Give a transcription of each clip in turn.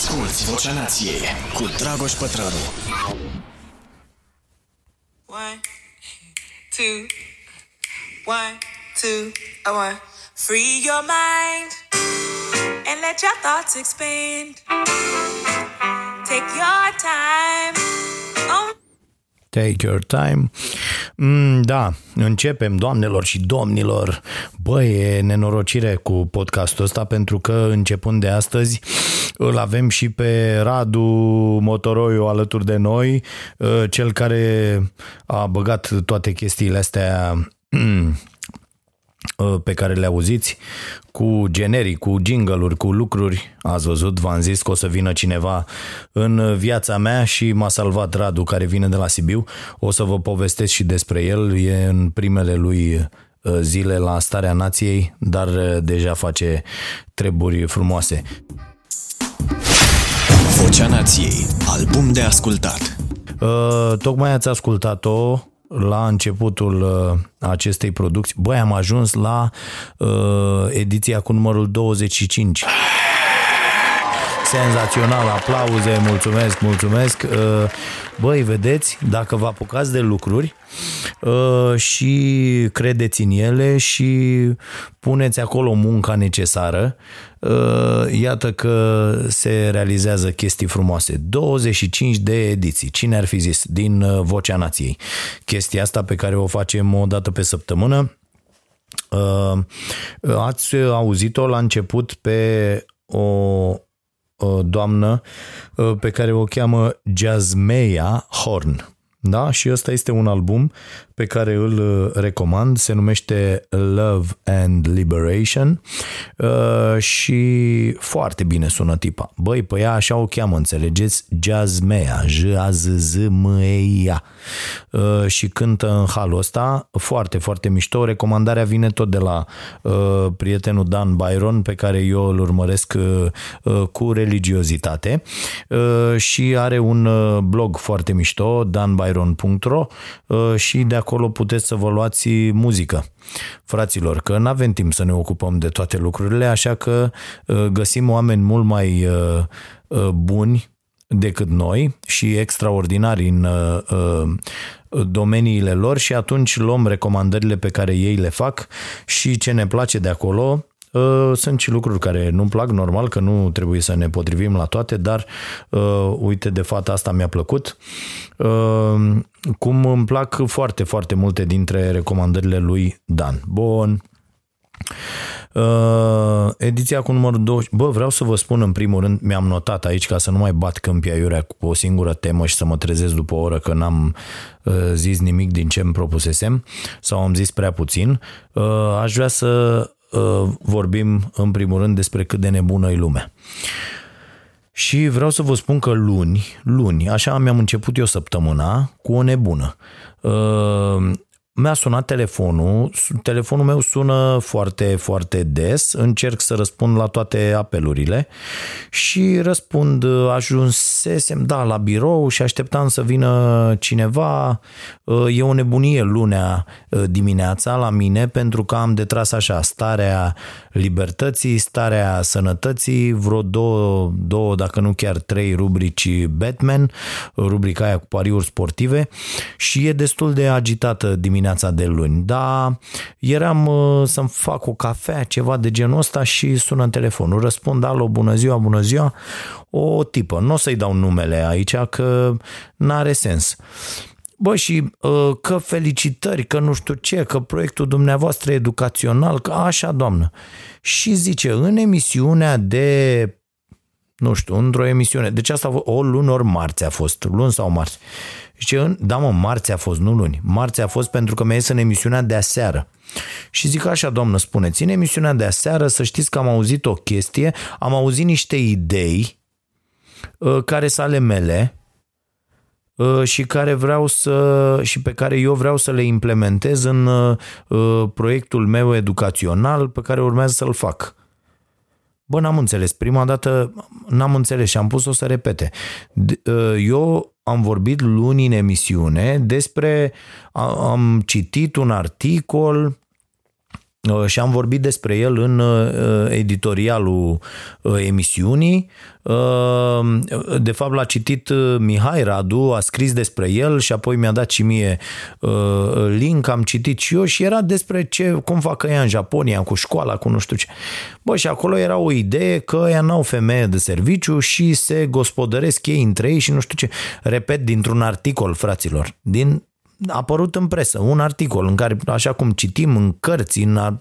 Asculți Vocea Nației cu Dragoș Pătrălu. One, two, one, two, free your mind and let your thoughts expand. Take your time. Oh. Take your time. Mm, da, începem, doamnelor și domnilor. Băi, e nenorocire cu podcastul ăsta pentru că începând de astăzi îl avem și pe Radu Motoroiu alături de noi, uh, cel care a băgat toate chestiile astea uh, pe care le auziți, cu generic, cu jingle cu lucruri. Ați văzut, v-am zis că o să vină cineva în viața mea și m-a salvat Radu, care vine de la Sibiu. O să vă povestesc și despre el. E în primele lui uh, zile la starea nației, dar deja face treburi frumoase. Vocea Nației, album de ascultat. Uh, tocmai ați ascultat-o la începutul uh, acestei producții. Băi, am ajuns la uh, ediția cu numărul 25. Senzațional, aplauze, mulțumesc, mulțumesc. Uh, băi, vedeți, dacă vă apucați de lucruri uh, și credeți în ele și puneți acolo munca necesară, uh, iată că se realizează chestii frumoase. 25 de ediții, cine ar fi zis, din Vocea Nației. Chestia asta pe care o facem o dată pe săptămână, ați auzit-o la început pe o doamnă pe care o cheamă Jasmeia Horn. Da? Și ăsta este un album pe care îl uh, recomand, se numește Love and Liberation uh, și foarte bine sună tipa. Băi, pe ea așa o cheamă, înțelegeți? Jazzmea, j a z z m e a uh, și cântă în halul ăsta, foarte, foarte mișto. Recomandarea vine tot de la uh, prietenul Dan Byron, pe care eu îl urmăresc uh, uh, cu religiozitate uh, și are un uh, blog foarte mișto, danbyron.ro uh, și de acolo acolo puteți să vă luați muzică. Fraților, că nu avem timp să ne ocupăm de toate lucrurile, așa că uh, găsim oameni mult mai uh, uh, buni decât noi și extraordinari în domeniile lor și atunci luăm recomandările pe care ei le fac și ce ne place de acolo Uh, sunt și lucruri care nu-mi plac, normal că nu trebuie să ne potrivim la toate, dar uh, uite, de fata asta mi-a plăcut. Uh, cum îmi plac foarte, foarte multe dintre recomandările lui Dan. Bun. Uh, ediția cu numărul 20. Bă, vreau să vă spun în primul rând, mi-am notat aici ca să nu mai bat câmpia iurea cu o singură temă și să mă trezesc după o oră că n-am uh, zis nimic din ce îmi propusesem sau am zis prea puțin. Uh, aș vrea să Uh, vorbim în primul rând despre cât de nebună e lumea. Și vreau să vă spun că luni, luni, așa mi-am început eu săptămâna cu o nebună. Uh, mi-a sunat telefonul, telefonul meu sună foarte, foarte des, încerc să răspund la toate apelurile și răspund, ajunsesem, da, la birou și așteptam să vină cineva, e o nebunie lunea dimineața la mine pentru că am detras așa starea libertății, starea sănătății, vreo două, două, dacă nu chiar trei rubrici Batman, rubrica aia cu pariuri sportive și e destul de agitată dimineața de luni, dar eram uh, să-mi fac o cafea, ceva de genul ăsta și sună în telefonul. Răspund, alo, bună ziua, bună ziua, o tipă. Nu o să-i dau numele aici, că n-are sens. Bă, și uh, că felicitări, că nu știu ce, că proiectul dumneavoastră educațional, că așa, doamnă. Și zice, în emisiunea de, nu știu, într-o emisiune, deci asta o luni ori marți a fost, luni sau marți. Zice, da mă, marți a fost, nu luni. Marți a fost pentru că mi-a ies în emisiunea de aseară. Și zic așa, doamnă, spuneți, în emisiunea de aseară să știți că am auzit o chestie, am auzit niște idei uh, care sunt ale mele, Uh, și care vreau să și pe care eu vreau să le implementez în uh, uh, proiectul meu educațional pe care urmează să-l fac. Bă, n-am înțeles. Prima dată n-am înțeles și am pus-o să repete. Eu am vorbit luni în emisiune despre, am citit un articol Uh, și am vorbit despre el în uh, editorialul uh, emisiunii. De fapt l-a citit Mihai Radu, a scris despre el și apoi mi-a dat și mie link, am citit și eu și era despre ce, cum fac ea în Japonia, cu școala, cu nu știu ce. Bă, și acolo era o idee că ea n-au femeie de serviciu și se gospodăresc ei între ei și nu știu ce. Repet, dintr-un articol, fraților, din a apărut în presă un articol în care, așa cum citim în cărți, în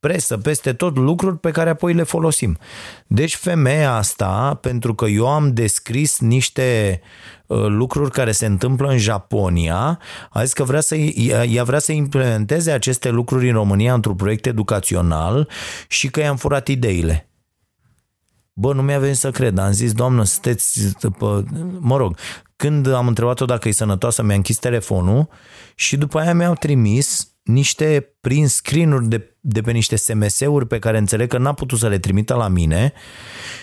presă, peste tot lucruri pe care apoi le folosim. Deci femeia asta, pentru că eu am descris niște uh, lucruri care se întâmplă în Japonia, a zis că vrea să, ea vrea să implementeze aceste lucruri în România într-un proiect educațional și că i-am furat ideile. Bă, nu mi-a venit să cred. Am zis, doamnă, sunteți, mă rog, când am întrebat-o dacă e sănătoasă, mi-a închis telefonul și după aia mi-au trimis niște prin screen-uri de, de pe niște SMS-uri pe care înțeleg că n-a putut să le trimită la mine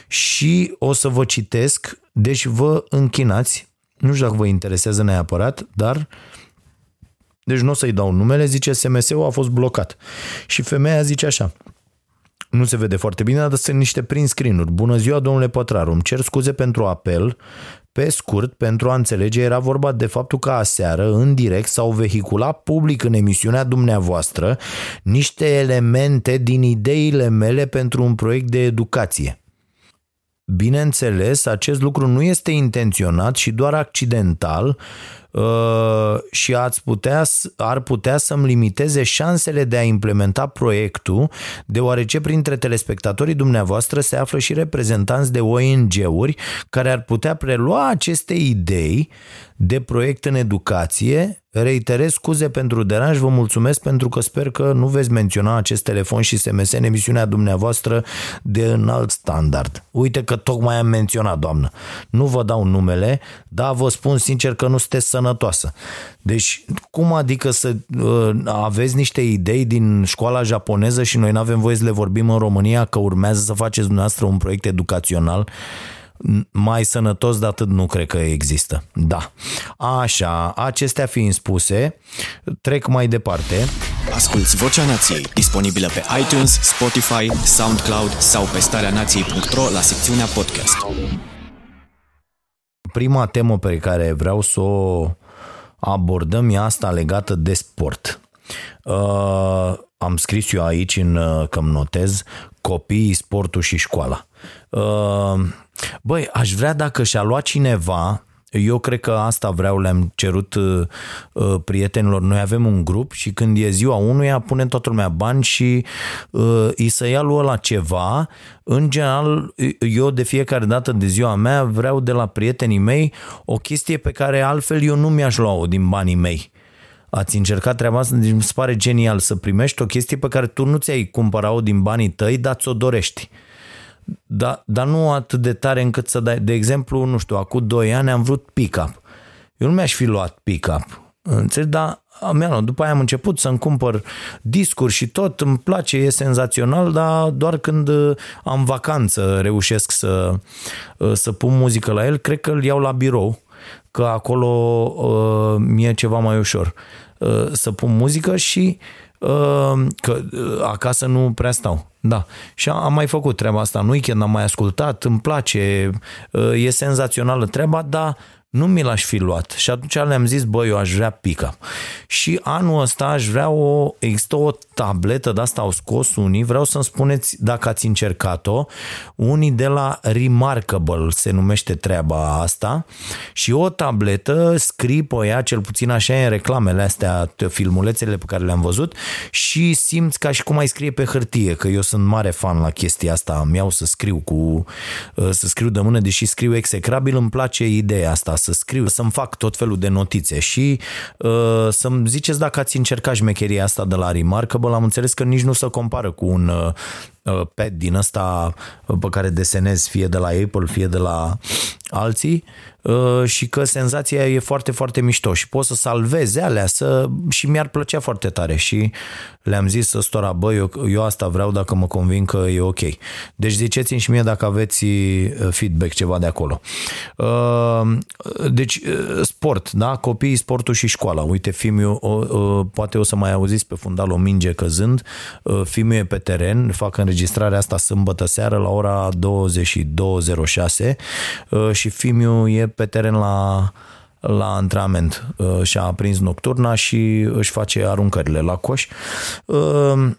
și o să vă citesc, deci vă închinați, nu știu dacă vă interesează neapărat, dar deci nu o să-i dau numele, zice SMS-ul a fost blocat. Și femeia zice așa, nu se vede foarte bine, dar sunt niște prin screen-uri. Bună ziua, domnule Pătraru, îmi cer scuze pentru apel. Pe scurt, pentru a înțelege, era vorba de faptul că aseară, în direct, s-au vehiculat public în emisiunea dumneavoastră niște elemente din ideile mele pentru un proiect de educație. Bineînțeles, acest lucru nu este intenționat și doar accidental Uh, și ați putea, ar putea să-mi limiteze șansele de a implementa proiectul, deoarece printre telespectatorii dumneavoastră se află și reprezentanți de ONG-uri care ar putea prelua aceste idei de proiect în educație. Reiterez scuze pentru deranj, vă mulțumesc pentru că sper că nu veți menționa acest telefon și SMS în emisiunea dumneavoastră de înalt standard. Uite că tocmai am menționat, doamnă. Nu vă dau numele, dar vă spun sincer că nu sunteți sănătoasă. Deci, cum adică să uh, aveți niște idei din școala japoneză și noi nu avem voie să le vorbim în România că urmează să faceți dumneavoastră un proiect educațional? Mai sănătos de atât nu cred că există. Da. Așa, acestea fiind spuse, trec mai departe. Asculți Vocea Nației, disponibilă pe iTunes, Spotify, SoundCloud sau pe starea nației.ro la secțiunea podcast. Prima temă pe care vreau să o abordăm e asta legată de sport. Uh, am scris eu aici în uh, că notez copiii, sportul și școala. Uh, Băi, aș vrea dacă și-a luat cineva eu cred că asta vreau, le-am cerut uh, uh, prietenilor. Noi avem un grup și când e ziua unuia, pune toată lumea bani și uh, îi să ia lui la ceva. În general, eu de fiecare dată de ziua mea vreau de la prietenii mei o chestie pe care altfel eu nu mi-aș lua-o din banii mei. Ați încercat treaba asta, deci mi se pare genial să primești o chestie pe care tu nu ți-ai cumpărat-o din banii tăi, dar ți-o dorești. Da, dar nu atât de tare încât să dai. De exemplu, nu știu, acum 2 ani am vrut pick-up. Eu nu mi-aș fi luat pick-up. Înțelegi? Dar am, după aia am început să-mi cumpăr discuri și tot, îmi place, e senzațional, dar doar când uh, am vacanță reușesc să, uh, să pun muzică la el, cred că îl iau la birou, că acolo uh, mi-e ceva mai ușor uh, să pun muzică și uh, că uh, acasă nu prea stau. Da. Și am mai făcut treaba asta în weekend, am mai ascultat, îmi place, e senzațională treaba, dar nu mi l-aș fi luat. Și atunci le-am zis, băi, eu aș vrea pick Și anul ăsta aș vrea o, există o tabletă, de asta au scos unii, vreau să-mi spuneți dacă ați încercat-o, unii de la Remarkable se numește treaba asta. Și o tabletă scrii pe ea, cel puțin așa în reclamele astea, filmulețele pe care le-am văzut și simți ca și cum ai scrie pe hârtie, că eu sunt mare fan la chestia asta, îmi iau să scriu cu, să scriu de mână, deși scriu execrabil, îmi place ideea asta, să scriu, să-mi fac tot felul de notițe și uh, să-mi ziceți dacă ați încercat șmecheria asta de la Remarkable, am înțeles că nici nu se compară cu un uh, pad din ăsta uh, pe care desenezi fie de la Apple, fie de la alții uh, și că senzația e foarte, foarte mișto și poți să salvezi alea să... și mi-ar plăcea foarte tare și le-am zis stora, bă, eu, eu asta vreau dacă mă convin că e ok. Deci ziceți-mi și mie dacă aveți uh, feedback ceva de acolo. Uh, deci, sport, da? Copiii, sportul și școala. Uite, Fimiu, poate o să mai auziți pe fundal o minge căzând. Fimiu e pe teren, fac înregistrarea asta sâmbătă seară la ora 22.06 și Fimiu e pe teren la, la antrenament uh, și-a aprins nocturna și își face aruncările la coș. Uh,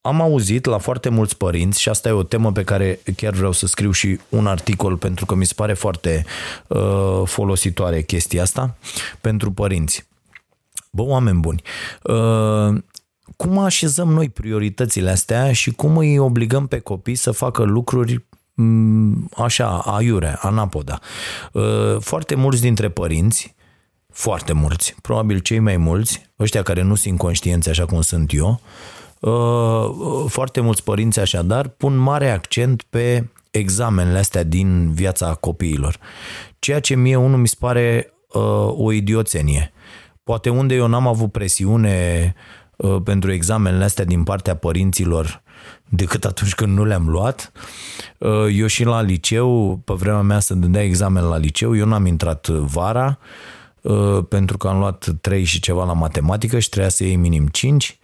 am auzit la foarte mulți părinți și asta e o temă pe care chiar vreau să scriu și un articol pentru că mi se pare foarte uh, folositoare chestia asta pentru părinți. Bă, oameni buni, uh, cum așezăm noi prioritățile astea și cum îi obligăm pe copii să facă lucruri Mm, așa, aiure, anapoda. Uh, foarte mulți dintre părinți, foarte mulți, probabil cei mai mulți, ăștia care nu sunt conștienți așa cum sunt eu, uh, foarte mulți părinți așadar pun mare accent pe examenele astea din viața copiilor. Ceea ce mie unul mi se pare uh, o idioțenie. Poate unde eu n-am avut presiune pentru examenele astea din partea părinților decât atunci când nu le-am luat. Uh, eu și la liceu, pe vremea mea să dădea examen la liceu, eu n-am intrat vara uh, pentru că am luat 3 și ceva la matematică și trebuia să iei minim 5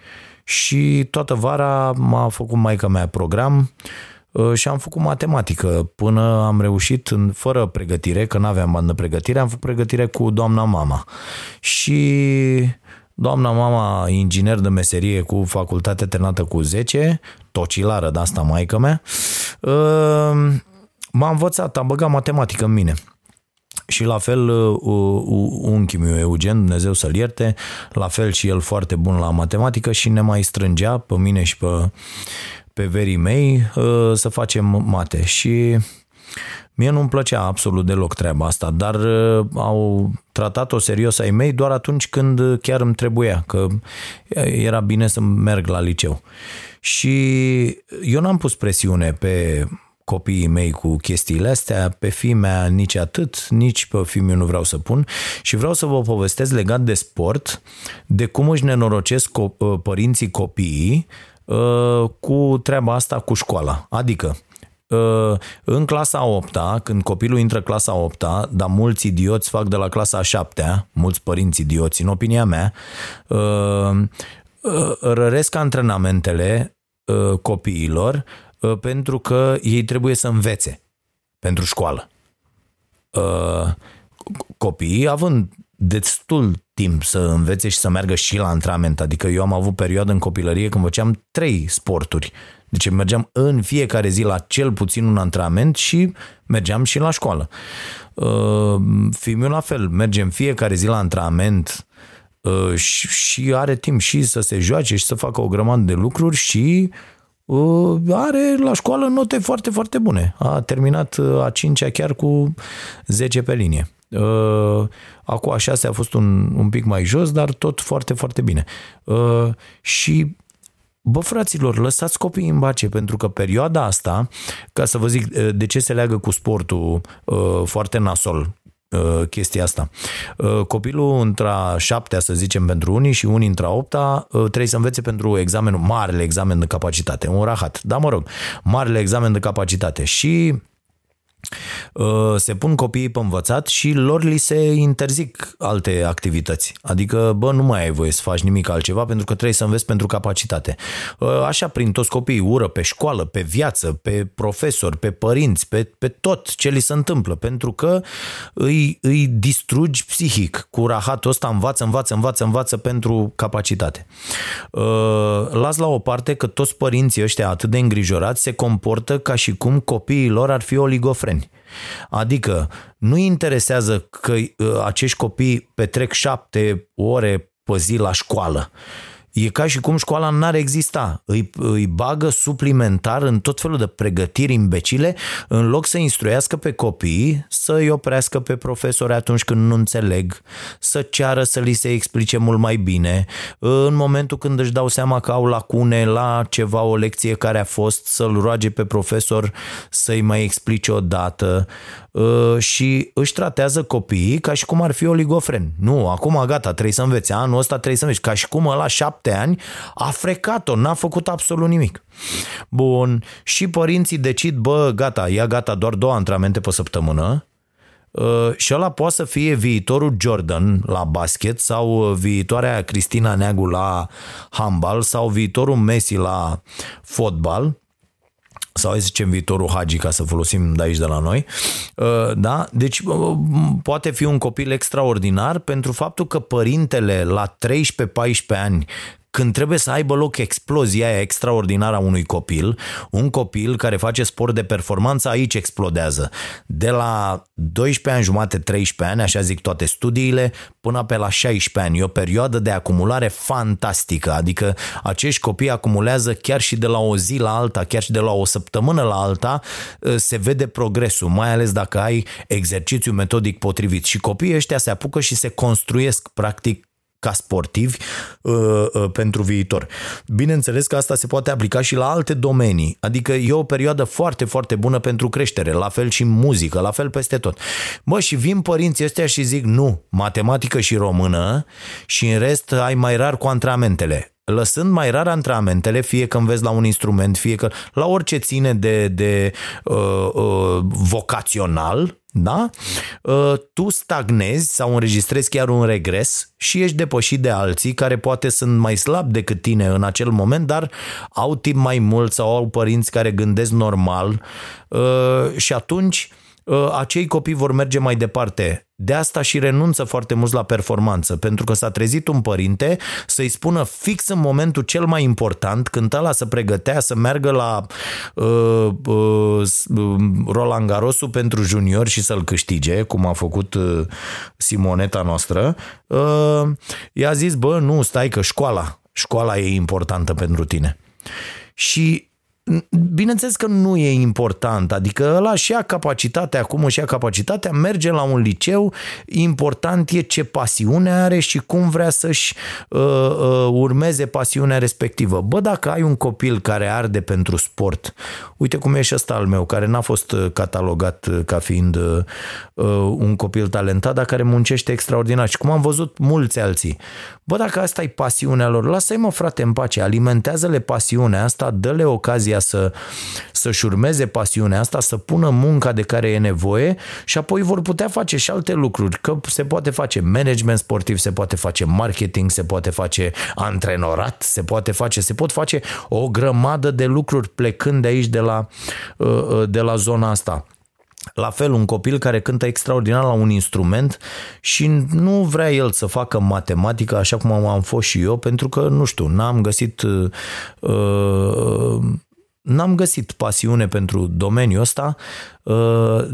și toată vara m-a făcut maica mea program uh, și am făcut matematică până am reușit, în, fără pregătire, că n-aveam bandă pregătire, am făcut pregătire cu doamna mama. Și Doamna mama, inginer de meserie cu facultate terminată cu 10, tocilară de asta maică mea, uh, m-a învățat, am băgat matematică în mine. Și la fel uh, unchiul meu Eugen, Dumnezeu să-l ierte, la fel și el foarte bun la matematică și ne mai strângea pe mine și pe, pe verii mei uh, să facem mate. Și Mie nu-mi plăcea absolut deloc treaba asta, dar uh, au tratat-o serios ai mei doar atunci când chiar îmi trebuia, că era bine să merg la liceu. Și eu n-am pus presiune pe copiii mei cu chestiile astea, pe fimea nici atât, nici pe fiul nu vreau să pun și vreau să vă povestesc legat de sport, de cum își nenorocesc uh, părinții copiii uh, cu treaba asta cu școala. Adică, Uh, în clasa 8 când copilul intră clasa 8 dar mulți idioți fac de la clasa 7 mulți părinți idioți, în opinia mea, uh, uh, răresc antrenamentele copiilor pentru că ei trebuie să învețe pentru școală. Copiii, având destul timp să învețe și să meargă și la antrenament, adică eu am avut perioadă în copilărie când făceam trei sporturi deci mergeam în fiecare zi la cel puțin un antrenament și mergeam și la școală. Uh, Fiul la fel, mergem fiecare zi la antrenament uh, și are timp și să se joace și să facă o grămadă de lucruri și uh, are la școală note foarte, foarte bune. A terminat a cincea chiar cu 10 pe linie. Acum a șasea a fost un, un pic mai jos, dar tot foarte, foarte bine. Și Bă, fraților, lăsați copiii în bace, pentru că perioada asta, ca să vă zic de ce se leagă cu sportul uh, foarte nasol, uh, chestia asta. Uh, copilul între șaptea, să zicem, pentru unii și unii între opta trebuie să învețe pentru examenul, marele examen de capacitate, un rahat, da, mă rog, marele examen de capacitate și Uh, se pun copiii pe învățat și lor li se interzic alte activități. Adică, bă, nu mai ai voie să faci nimic altceva pentru că trebuie să înveți pentru capacitate. Uh, așa, prin toți copiii, ură pe școală, pe viață, pe profesori, pe părinți, pe, pe tot ce li se întâmplă, pentru că îi, îi distrugi psihic cu rahatul ăsta, învață, învață, învață, învață pentru capacitate. Uh, las la o parte că toți părinții ăștia atât de îngrijorați se comportă ca și cum copiii lor ar fi oligofreni ani. Adică nu interesează că uh, acești copii petrec șapte ore pe zi la școală. E ca și cum școala n-ar exista. Îi, îi bagă suplimentar în tot felul de pregătiri imbecile, în loc să instruiască pe copii, să îi oprească pe profesori atunci când nu înțeleg, să ceară să li se explice mult mai bine, în momentul când își dau seama că au lacune la ceva, o lecție care a fost, să-l roage pe profesor să-i mai explice o dată uh, și își tratează copiii ca și cum ar fi oligofren. Nu, acum gata, trebuie să înveți, anul ăsta trebuie să înveți, ca și cum ăla șapte ani a frecat-o, n-a făcut absolut nimic. Bun, și părinții decid, bă, gata, ia gata doar două antrenamente pe săptămână, Uh, și ăla poate să fie viitorul Jordan la basket sau viitoarea Cristina Neagu la handbal sau viitorul Messi la fotbal sau hai să zicem viitorul Hagi ca să folosim de aici de la noi. Uh, da? Deci uh, poate fi un copil extraordinar pentru faptul că părintele la 13-14 ani când trebuie să aibă loc explozia aia extraordinară a unui copil, un copil care face sport de performanță, aici explodează. De la 12 ani jumate, 13 ani, așa zic toate studiile, până pe la 16 ani. E o perioadă de acumulare fantastică, adică acești copii acumulează chiar și de la o zi la alta, chiar și de la o săptămână la alta, ă, se vede progresul, mai ales dacă ai exercițiu metodic potrivit. Și copiii ăștia se apucă și se construiesc practic ca sportivi uh, uh, pentru viitor. Bineînțeles că asta se poate aplica și la alte domenii, adică e o perioadă foarte, foarte bună pentru creștere, la fel și muzică, la fel peste tot. Bă, și vin părinții ăștia și zic nu, matematică și română și în rest ai mai rar cu antrenamentele lăsând mai rar antrenamentele, fie că înveți la un instrument, fie că la orice ține de, de uh, uh, vocațional, da? Uh, tu stagnezi sau înregistrezi chiar un regres și ești depășit de alții care poate sunt mai slabi decât tine în acel moment, dar au timp mai mult sau au părinți care gândesc normal uh, și atunci uh, acei copii vor merge mai departe de asta și renunță foarte mult la performanță, pentru că s-a trezit un părinte să-i spună fix în momentul cel mai important, când ăla să pregătea să meargă la uh, uh, Roland Garrosu pentru junior și să-l câștige, cum a făcut uh, Simoneta noastră, uh, i-a zis, bă, nu, stai că școala, școala e importantă pentru tine. Și Bineînțeles că nu e important, adică ăla și ia capacitatea, acum și ia capacitatea, merge la un liceu, important e ce pasiune are și cum vrea să-și uh, uh, urmeze pasiunea respectivă. Bă, dacă ai un copil care arde pentru sport, uite cum e și ăsta al meu, care n-a fost uh, catalogat uh, ca fiind uh, uh, un copil talentat, dar care muncește extraordinar și cum am văzut mulți alții. Bă, dacă asta e pasiunea lor, lasă-i mă frate în pace, alimentează-le pasiunea asta, dă-le ocazia ocazia să, să-și urmeze pasiunea asta, să pună munca de care e nevoie și apoi vor putea face și alte lucruri, că se poate face management sportiv, se poate face marketing, se poate face antrenorat, se poate face, se pot face o grămadă de lucruri plecând de aici de la, uh, uh, de la zona asta. La fel, un copil care cântă extraordinar la un instrument și nu vrea el să facă matematică așa cum am fost și eu, pentru că, nu știu, n-am găsit uh, uh n-am găsit pasiune pentru domeniul ăsta. Uh,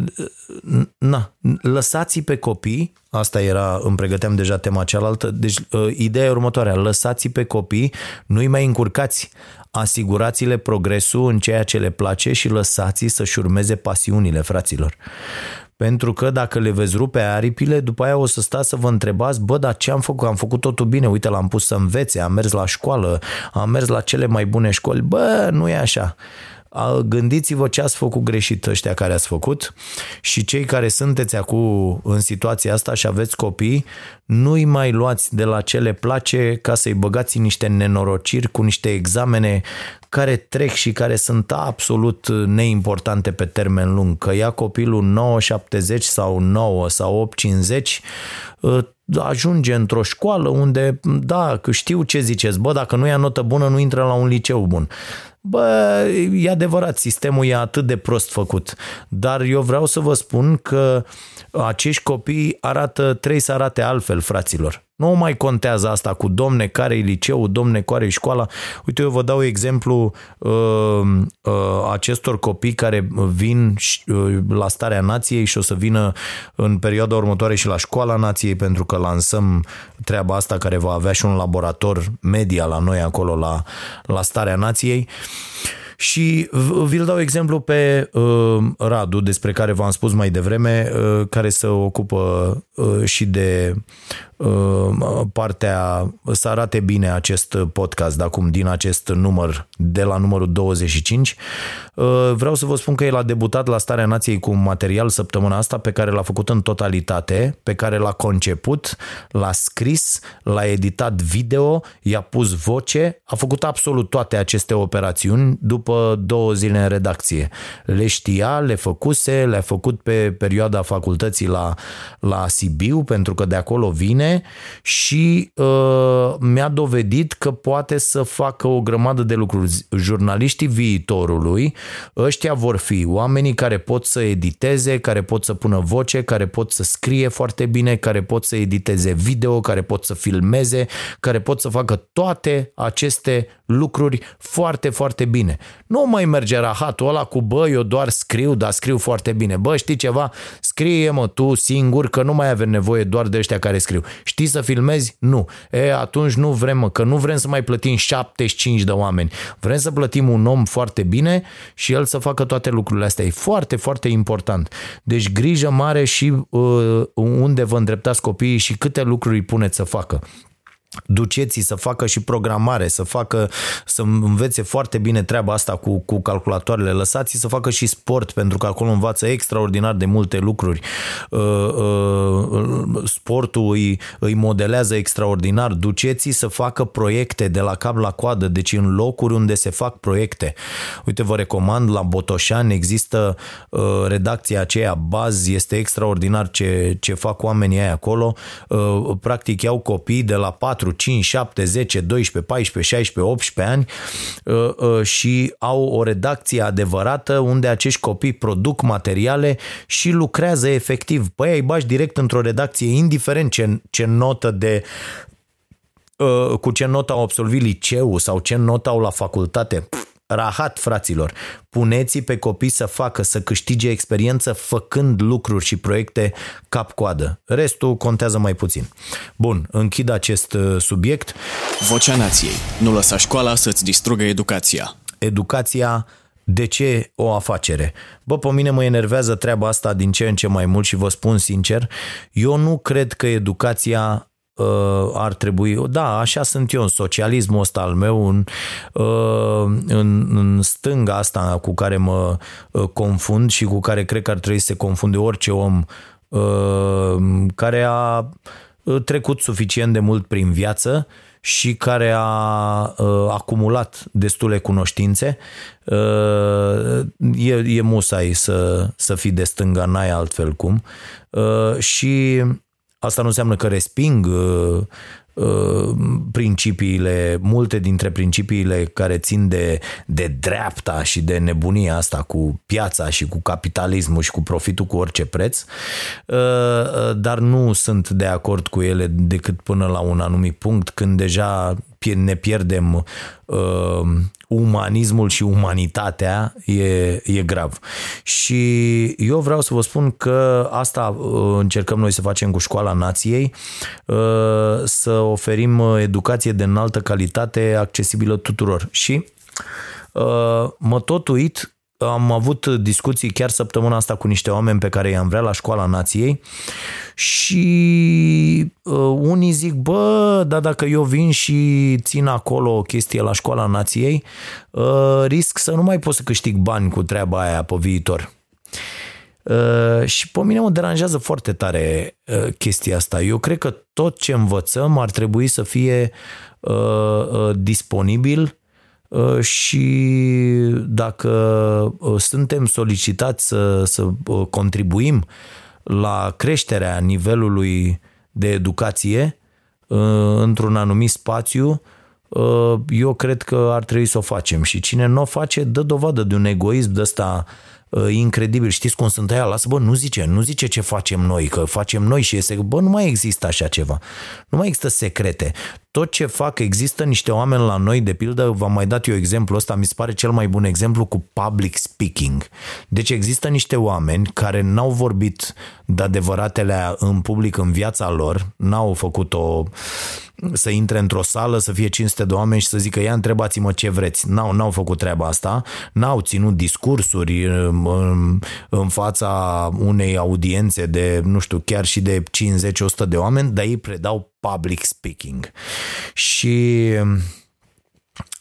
na, lăsați pe copii, asta era, îmi pregăteam deja tema cealaltă, deci uh, ideea e următoarea, lăsați pe copii, nu-i mai încurcați, asigurați-le progresul în ceea ce le place și lăsați să-și urmeze pasiunile, fraților. Pentru că dacă le veți rupe aripile, după aia o să stați să vă întrebați, bă, dar ce am făcut? Am făcut totul bine, uite, l-am pus să învețe, am mers la școală, am mers la cele mai bune școli. Bă, nu e așa gândiți-vă ce ați făcut greșit ăștia care ați făcut și cei care sunteți acum în situația asta și aveți copii, nu-i mai luați de la ce le place ca să-i băgați în niște nenorociri cu niște examene care trec și care sunt absolut neimportante pe termen lung. Că ia copilul 9,70 sau 9 sau 8,50 ajunge într-o școală unde, da, că știu ce ziceți, bă, dacă nu ia notă bună, nu intră la un liceu bun. Bă, e adevărat, sistemul e atât de prost făcut, dar eu vreau să vă spun că acești copii arată, trebuie să arate altfel, fraților. Nu mai contează asta cu domne care e liceu, domne care e școala. Uite, eu vă dau exemplu uh, uh, acestor copii care vin uh, la starea nației și o să vină în perioada următoare și la școala nației pentru că lansăm treaba asta care va avea și un laborator media la noi acolo la, la starea nației. Uh, și vi-l dau exemplu pe uh, Radu, despre care v-am spus mai devreme, uh, care se ocupă uh, și de uh, partea, să arate bine acest podcast de acum, din acest număr, de la numărul 25. Uh, vreau să vă spun că el a debutat la Starea Nației cu un material săptămâna asta pe care l-a făcut în totalitate, pe care l-a conceput, l-a scris, l-a editat video, i-a pus voce, a făcut absolut toate aceste operațiuni după două zile în redacție. Le știa, le făcuse, le-a făcut pe perioada facultății la, la Sibiu, pentru că de acolo vine și uh, mi-a dovedit că poate să facă o grămadă de lucruri. Jurnaliștii viitorului Ăștia vor fi oamenii care pot să editeze, care pot să pună voce, care pot să scrie foarte bine, care pot să editeze video, care pot să filmeze, care pot să facă toate aceste lucruri foarte, foarte bine. Nu mai merge rahatul ăla cu bă, eu doar scriu, dar scriu foarte bine. Bă, știi ceva? Scrie mă tu singur că nu mai avem nevoie doar de ăștia care scriu. Știi să filmezi? Nu. E, atunci nu vrem, mă, că nu vrem să mai plătim 75 de oameni. Vrem să plătim un om foarte bine și el să facă toate lucrurile astea. E foarte, foarte important. Deci grijă mare și uh, unde vă îndreptați copiii și câte lucruri îi puneți să facă duceți să facă și programare, să facă, să învețe foarte bine treaba asta cu, cu calculatoarele, lăsați să facă și sport, pentru că acolo învață extraordinar de multe lucruri. Uh, uh, sportul îi, îi modelează extraordinar. Duceți să facă proiecte de la cap la coadă, deci în locuri unde se fac proiecte. Uite, vă recomand, la Botoșan există uh, redacția aceea, Baz, este extraordinar ce, ce fac oamenii aia acolo. Practic iau copii de la 4 4, 5, 7, 10, 12, 14, 16, 18 ani uh, uh, și au o redacție adevărată unde acești copii produc materiale și lucrează efectiv. Păi îi bași direct într-o redacție, indiferent ce, ce notă de uh, cu ce notă au absolvit liceu sau ce notă au la facultate. Rahat, fraților, puneți pe copii să facă, să câștige experiență făcând lucruri și proiecte cap-coadă. Restul contează mai puțin. Bun, închid acest uh, subiect. Vocea nației. Nu lăsa școala să-ți distrugă educația. Educația de ce o afacere? Bă, pe mine mă enervează treaba asta din ce în ce mai mult și vă spun sincer, eu nu cred că educația uh, ar trebui, da, așa sunt eu în socialismul ăsta al meu, în, uh, în, în stânga asta cu care mă uh, confund și cu care cred că ar trebui să se confunde orice om uh, care a uh, trecut suficient de mult prin viață și care a uh, acumulat destule cunoștințe, uh, e, e musai să, să fii de stânga, n-ai altfel cum. Uh, și Asta nu înseamnă că resping uh, uh, principiile, multe dintre principiile care țin de, de dreapta și de nebunia asta cu piața și cu capitalismul și cu profitul cu orice preț, uh, dar nu sunt de acord cu ele decât până la un anumit punct când deja ne pierdem uh, umanismul și umanitatea e, e grav. Și eu vreau să vă spun că asta uh, încercăm noi să facem cu școala nației, uh, să oferim educație de înaltă calitate accesibilă tuturor. Și uh, mă tot uit am avut discuții chiar săptămâna asta cu niște oameni pe care i-am vrea la școala nației și uh, unii zic, bă, dar dacă eu vin și țin acolo o chestie la școala nației, uh, risc să nu mai pot să câștig bani cu treaba aia pe viitor. Uh, și pe mine mă deranjează foarte tare uh, chestia asta. Eu cred că tot ce învățăm ar trebui să fie uh, uh, disponibil Uh, și dacă uh, suntem solicitați să, să uh, contribuim la creșterea nivelului de educație într-un anumit spațiu, eu cred că ar trebui să o facem. Și cine nu o face dă dovadă de un egoism de ăsta uh, incredibil. Știți cum sunt aia? Lasă, bă, nu zice, nu zice ce facem noi, că facem noi și este, bă, nu mai există așa ceva. Nu mai există secrete tot ce fac, există niște oameni la noi, de pildă, v-am mai dat eu exemplu ăsta, mi se pare cel mai bun exemplu cu public speaking. Deci există niște oameni care n-au vorbit de adevăratele în public în viața lor, n-au făcut o să intre într-o sală, să fie 500 de oameni și să zică ia întrebați-mă ce vreți. N-au, n-au făcut treaba asta, n-au ținut discursuri în, în fața unei audiențe de, nu știu, chiar și de 50-100 de oameni, dar ei predau public speaking. Și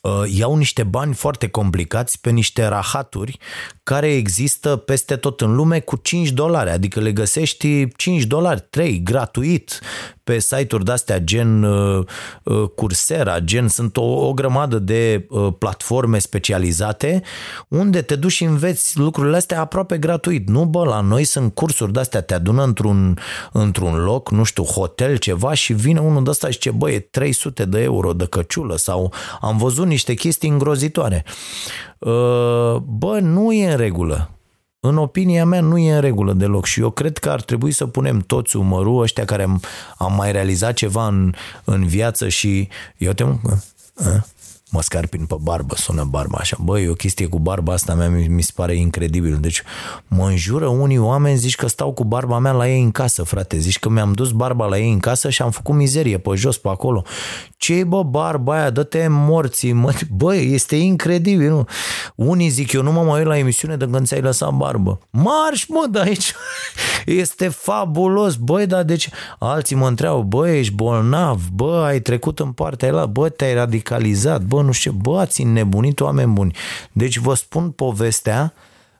uh, iau niște bani foarte complicați pe niște rahaturi care există peste tot în lume cu 5 dolari, adică le găsești 5 dolari, 3, gratuit pe site-uri de-astea gen uh, uh, Coursera, gen sunt o, o grămadă de uh, platforme specializate unde te duci și înveți lucrurile astea aproape gratuit. Nu, bă, la noi sunt cursuri de-astea, te adună într-un, într-un loc, nu știu, hotel, ceva și vine unul de ăsta și zice, bă, e 300 de euro de căciulă sau am văzut niște chestii îngrozitoare. Uh, bă, nu e în regulă. În opinia mea nu e în regulă deloc și eu cred că ar trebui să punem toți umărul ăștia care am, am mai realizat ceva în, în viață și eu te mă scarpin pe barbă, sună barba așa. Băi, o chestie cu barba asta mea mi, mi se pare incredibil. Deci mă înjură unii oameni, zici că stau cu barba mea la ei în casă, frate. Zici că mi-am dus barba la ei în casă și am făcut mizerie pe jos, pe acolo ce bă barba aia, dă-te morții, mă. Bă, este incredibil, nu? Unii zic, eu nu mă mai uit la emisiune de când ți-ai lăsat barbă. Marș, mă, de aici este fabulos, băi, dar deci alții mă întreabă, bă, ești bolnav, bă, ai trecut în partea aia, bă, te-ai radicalizat, bă, nu știu, bă, ați înnebunit oameni buni. Deci vă spun povestea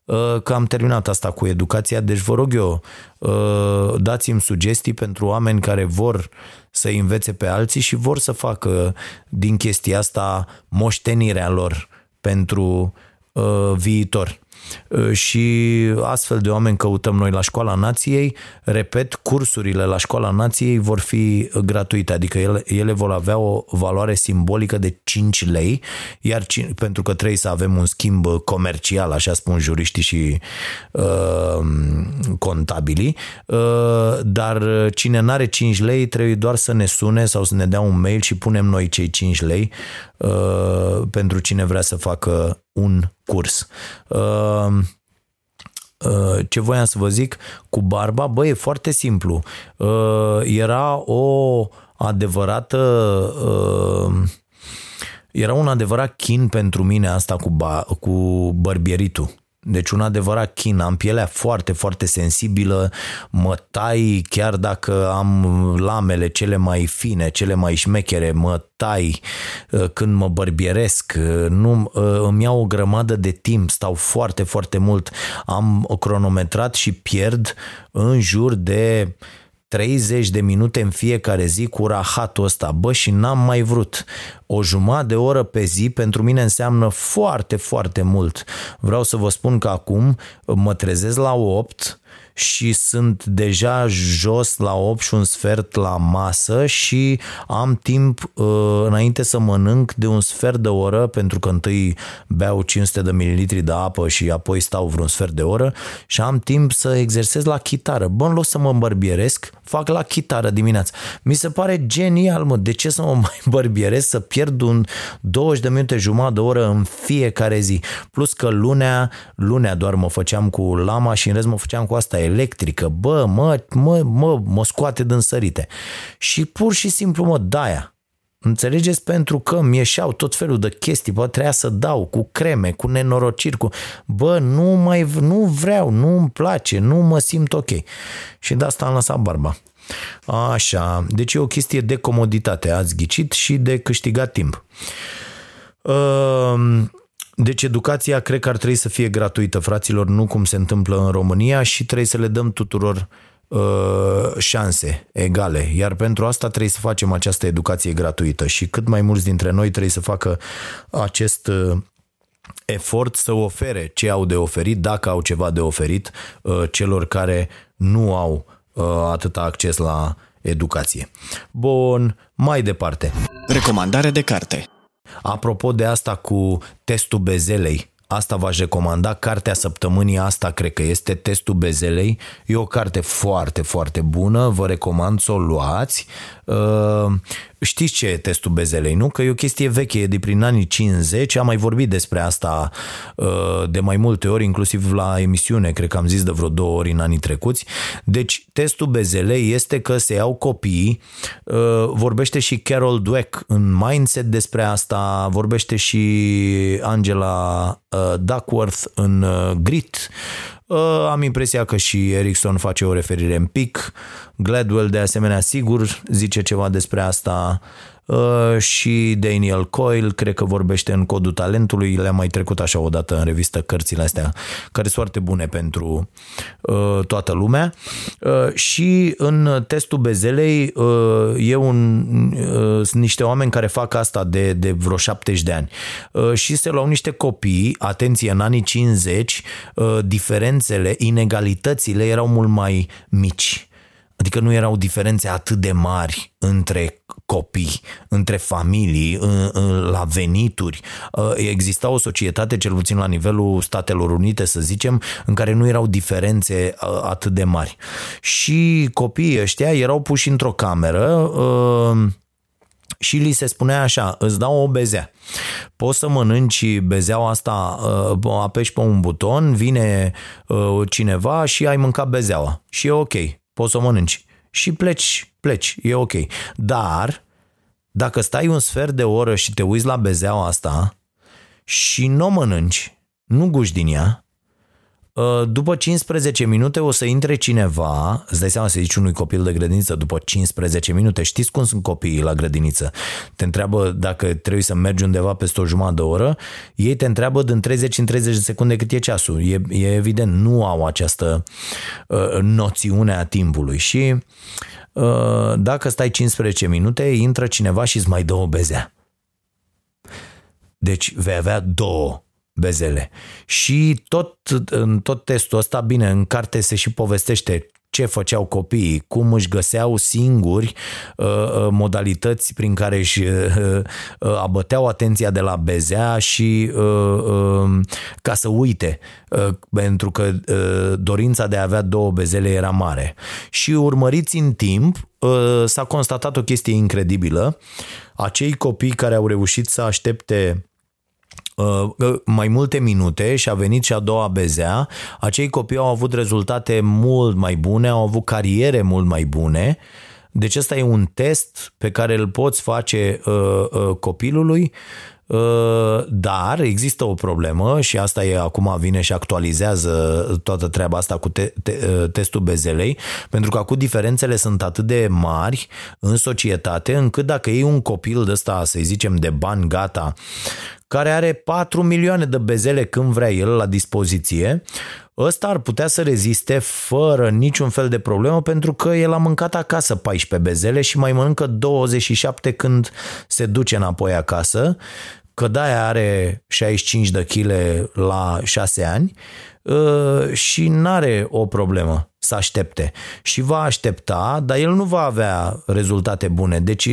uh, că am terminat asta cu educația, deci vă rog eu, uh, dați-mi sugestii pentru oameni care vor să învețe pe alții și vor să facă din chestia asta moștenirea lor pentru uh, viitor. Uh, și astfel de oameni căutăm noi la Școala Nației. Repet, cursurile la Școala Nației vor fi gratuite, adică ele, ele vor avea o valoare simbolică de 5 lei, iar pentru că trebuie să avem un schimb comercial, așa spun juriștii și uh, contabilii, uh, dar cine n-are 5 lei trebuie doar să ne sune sau să ne dea un mail și punem noi cei 5 lei uh, pentru cine vrea să facă un curs. Uh, uh, ce voiam să vă zic cu barba, bă, e foarte simplu. Uh, era o adevărată era un adevărat chin pentru mine asta cu, ba, cu bărbieritul. Deci un adevărat chin, am pielea foarte, foarte sensibilă, mă tai chiar dacă am lamele cele mai fine, cele mai șmechere, mă tai uh, când mă bărbieresc, uh, nu, uh, îmi iau o grămadă de timp, stau foarte, foarte mult, am cronometrat și pierd în jur de 30 de minute în fiecare zi cu rahatul ăsta. Bă, și n-am mai vrut. O jumătate de oră pe zi pentru mine înseamnă foarte, foarte mult. Vreau să vă spun că acum mă trezesc la 8, și sunt deja jos la 8 și un sfert la masă și am timp uh, înainte să mănânc de un sfert de oră pentru că întâi beau 500 de mililitri de apă și apoi stau vreun sfert de oră și am timp să exersez la chitară. Bă, în loc să mă îmbărbieresc, fac la chitară dimineața. Mi se pare genial, mă, de ce să mă mai bărbieresc, să pierd un 20 de minute, jumătate de oră în fiecare zi. Plus că lunea, lunea doar mă făceam cu lama și în rest mă făceam cu asta electrică, bă, mă, mă, mă, mă scoate din sărite. Și pur și simplu, mă, daia. Înțelegeți? Pentru că mi ieșeau tot felul de chestii, bă, trebuia să dau cu creme, cu nenorociri, cu... Bă, nu mai, nu vreau, nu îmi place, nu mă simt ok. Și de asta am lăsat barba. Așa, deci e o chestie de comoditate, ați ghicit, și de câștigat timp. Uh, deci educația cred că ar trebui să fie gratuită, fraților, nu cum se întâmplă în România și trebuie să le dăm tuturor uh, șanse egale. Iar pentru asta trebuie să facem această educație gratuită și cât mai mulți dintre noi trebuie să facă acest uh, efort să ofere ce au de oferit, dacă au ceva de oferit uh, celor care nu au uh, atâta acces la educație. Bun, mai departe. Recomandare de carte. Apropo de asta cu testul bezelei, asta v-aș recomanda. Cartea săptămânii asta cred că este Testul Bezelei. E o carte foarte, foarte bună, vă recomand să o luați. Uh, știți ce e testul bezelei, nu? Că e o chestie veche, e de prin anii 50, am mai vorbit despre asta uh, de mai multe ori, inclusiv la emisiune, cred că am zis de vreo două ori în anii trecuți. Deci, testul bezelei este că se iau copii, uh, vorbește și Carol Dweck în Mindset despre asta, vorbește și Angela Duckworth în Grit, am impresia că și Ericsson face o referire în pic. Gladwell, de asemenea, sigur, zice ceva despre asta. Uh, și Daniel Coyle, cred că vorbește în Codul Talentului, le-am mai trecut așa o dată în revistă cărțile astea, care sunt foarte bune pentru uh, toată lumea. Uh, și în testul Bezelei e un, sunt niște oameni care fac asta de, de vreo 70 de ani și se luau niște copii, atenție, în anii 50, diferențele, inegalitățile erau mult mai mici Adică nu erau diferențe atât de mari între copii, între familii, la venituri. Uh, exista o societate, cel puțin la nivelul Statelor Unite, să zicem, în care nu erau diferențe uh, atât de mari. Și copiii ăștia erau puși într-o cameră uh, și li se spunea așa, îți dau o bezea. Poți să mănânci bezeaua asta, apeși pe un buton, vine cineva și ai mâncat bezeaua. Și e ok poți să o mănânci și pleci, pleci, e ok. Dar dacă stai un sfert de oră și te uiți la bezeaua asta și nu o mănânci, nu guși din ea, Uh, după 15 minute o să intre cineva, îți dai seama să zici unui copil de grădiniță după 15 minute, știți cum sunt copiii la grădiniță? Te întreabă dacă trebuie să mergi undeva peste o jumătate de oră, ei te întreabă din 30 în 30 de secunde cât e ceasul. E, e evident, nu au această uh, noțiune a timpului și uh, dacă stai 15 minute, intră cineva și îți mai dă o bezea. Deci vei avea două bezele. Și tot în tot testul ăsta, bine, în carte se și povestește ce făceau copiii, cum își găseau singuri uh, uh modalități prin care își uh, uh, abăteau atenția de la bezea și uh, uh, ca să uite, uh, pentru că uh, dorința de a avea două bezele era mare. Și urmăriți în timp, uh, s-a constatat o chestie incredibilă. Acei copii care au reușit să aștepte Uh, mai multe minute și a venit și a doua bezea, acei copii au avut rezultate mult mai bune, au avut cariere mult mai bune. Deci ăsta e un test pe care îl poți face uh, uh, copilului Uh, dar există o problemă și asta e acum vine și actualizează toată treaba asta cu te, te, uh, testul bezelei, pentru că acum diferențele sunt atât de mari în societate încât dacă iei un copil de ăsta, să zicem, de bani gata, care are 4 milioane de bezele când vrea el la dispoziție, ăsta ar putea să reziste fără niciun fel de problemă pentru că el a mâncat acasă 14 bezele și mai mănâncă 27 când se duce înapoi acasă că de are 65 de kg la 6 ani ă, și n-are o problemă să aștepte și va aștepta, dar el nu va avea rezultate bune. Deci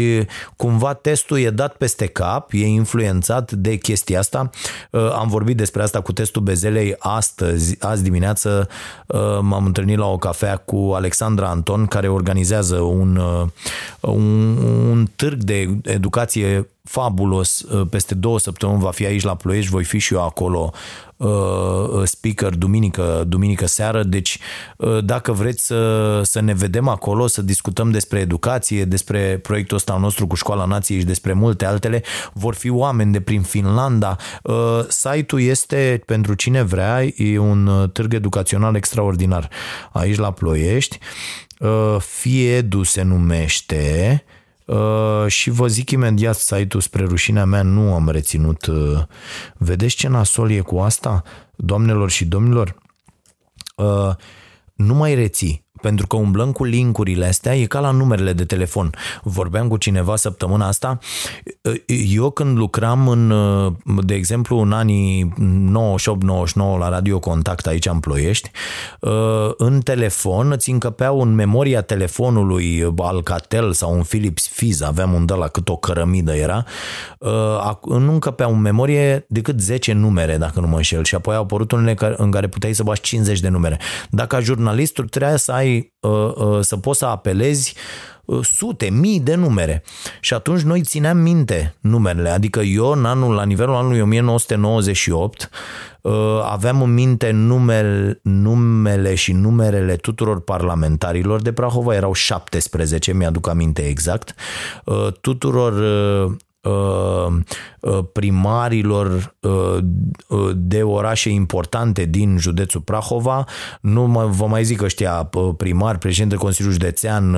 cumva testul e dat peste cap, e influențat de chestia asta. Ă, am vorbit despre asta cu testul bezelei astăzi, azi dimineață ă, m-am întâlnit la o cafea cu Alexandra Anton care organizează un, un, un târg de educație fabulos. Uh, peste două săptămâni va fi aici la Ploiești, voi fi și eu acolo uh, uh, speaker duminică, duminică seară, deci dacă vreți să, să ne vedem acolo, să discutăm despre educație, despre proiectul ăsta nostru cu Școala Nației și despre multe altele, vor fi oameni de prin Finlanda. Site-ul este, pentru cine vrea, e un târg educațional extraordinar aici la Ploiești. Fiedu se numește, Uh, și vă zic imediat site-ul spre rușinea mea, nu am reținut. Uh, vedeți ce nasol e cu asta, doamnelor și domnilor? Uh, nu mai reții. Pentru că umblăm cu linkurile astea, e ca la numerele de telefon. Vorbeam cu cineva săptămâna asta, eu când lucram în, de exemplu, în anii 98-99 la Radio Contact aici în Ploiești, în telefon îți încăpeau în memoria telefonului Alcatel sau un Philips Fiz, aveam un de la cât o cărămidă era, nu încăpeau în memorie decât 10 numere, dacă nu mă înșel, și apoi au apărut unele în care puteai să bași 50 de numere. Dacă jurnalistul trebuia să ai ai, uh, uh, să poți să apelezi uh, sute, mii de numere. Și atunci noi țineam minte numerele. Adică eu, în anul, la nivelul anului 1998, aveam în minte numele, numele și numerele tuturor parlamentarilor de Prahova, erau 17, mi-aduc aminte exact, tuturor Uh, uh, primarilor uh, de orașe importante din județul Prahova, nu vă mai zic ăștia primari, președinte Consiliul Județean,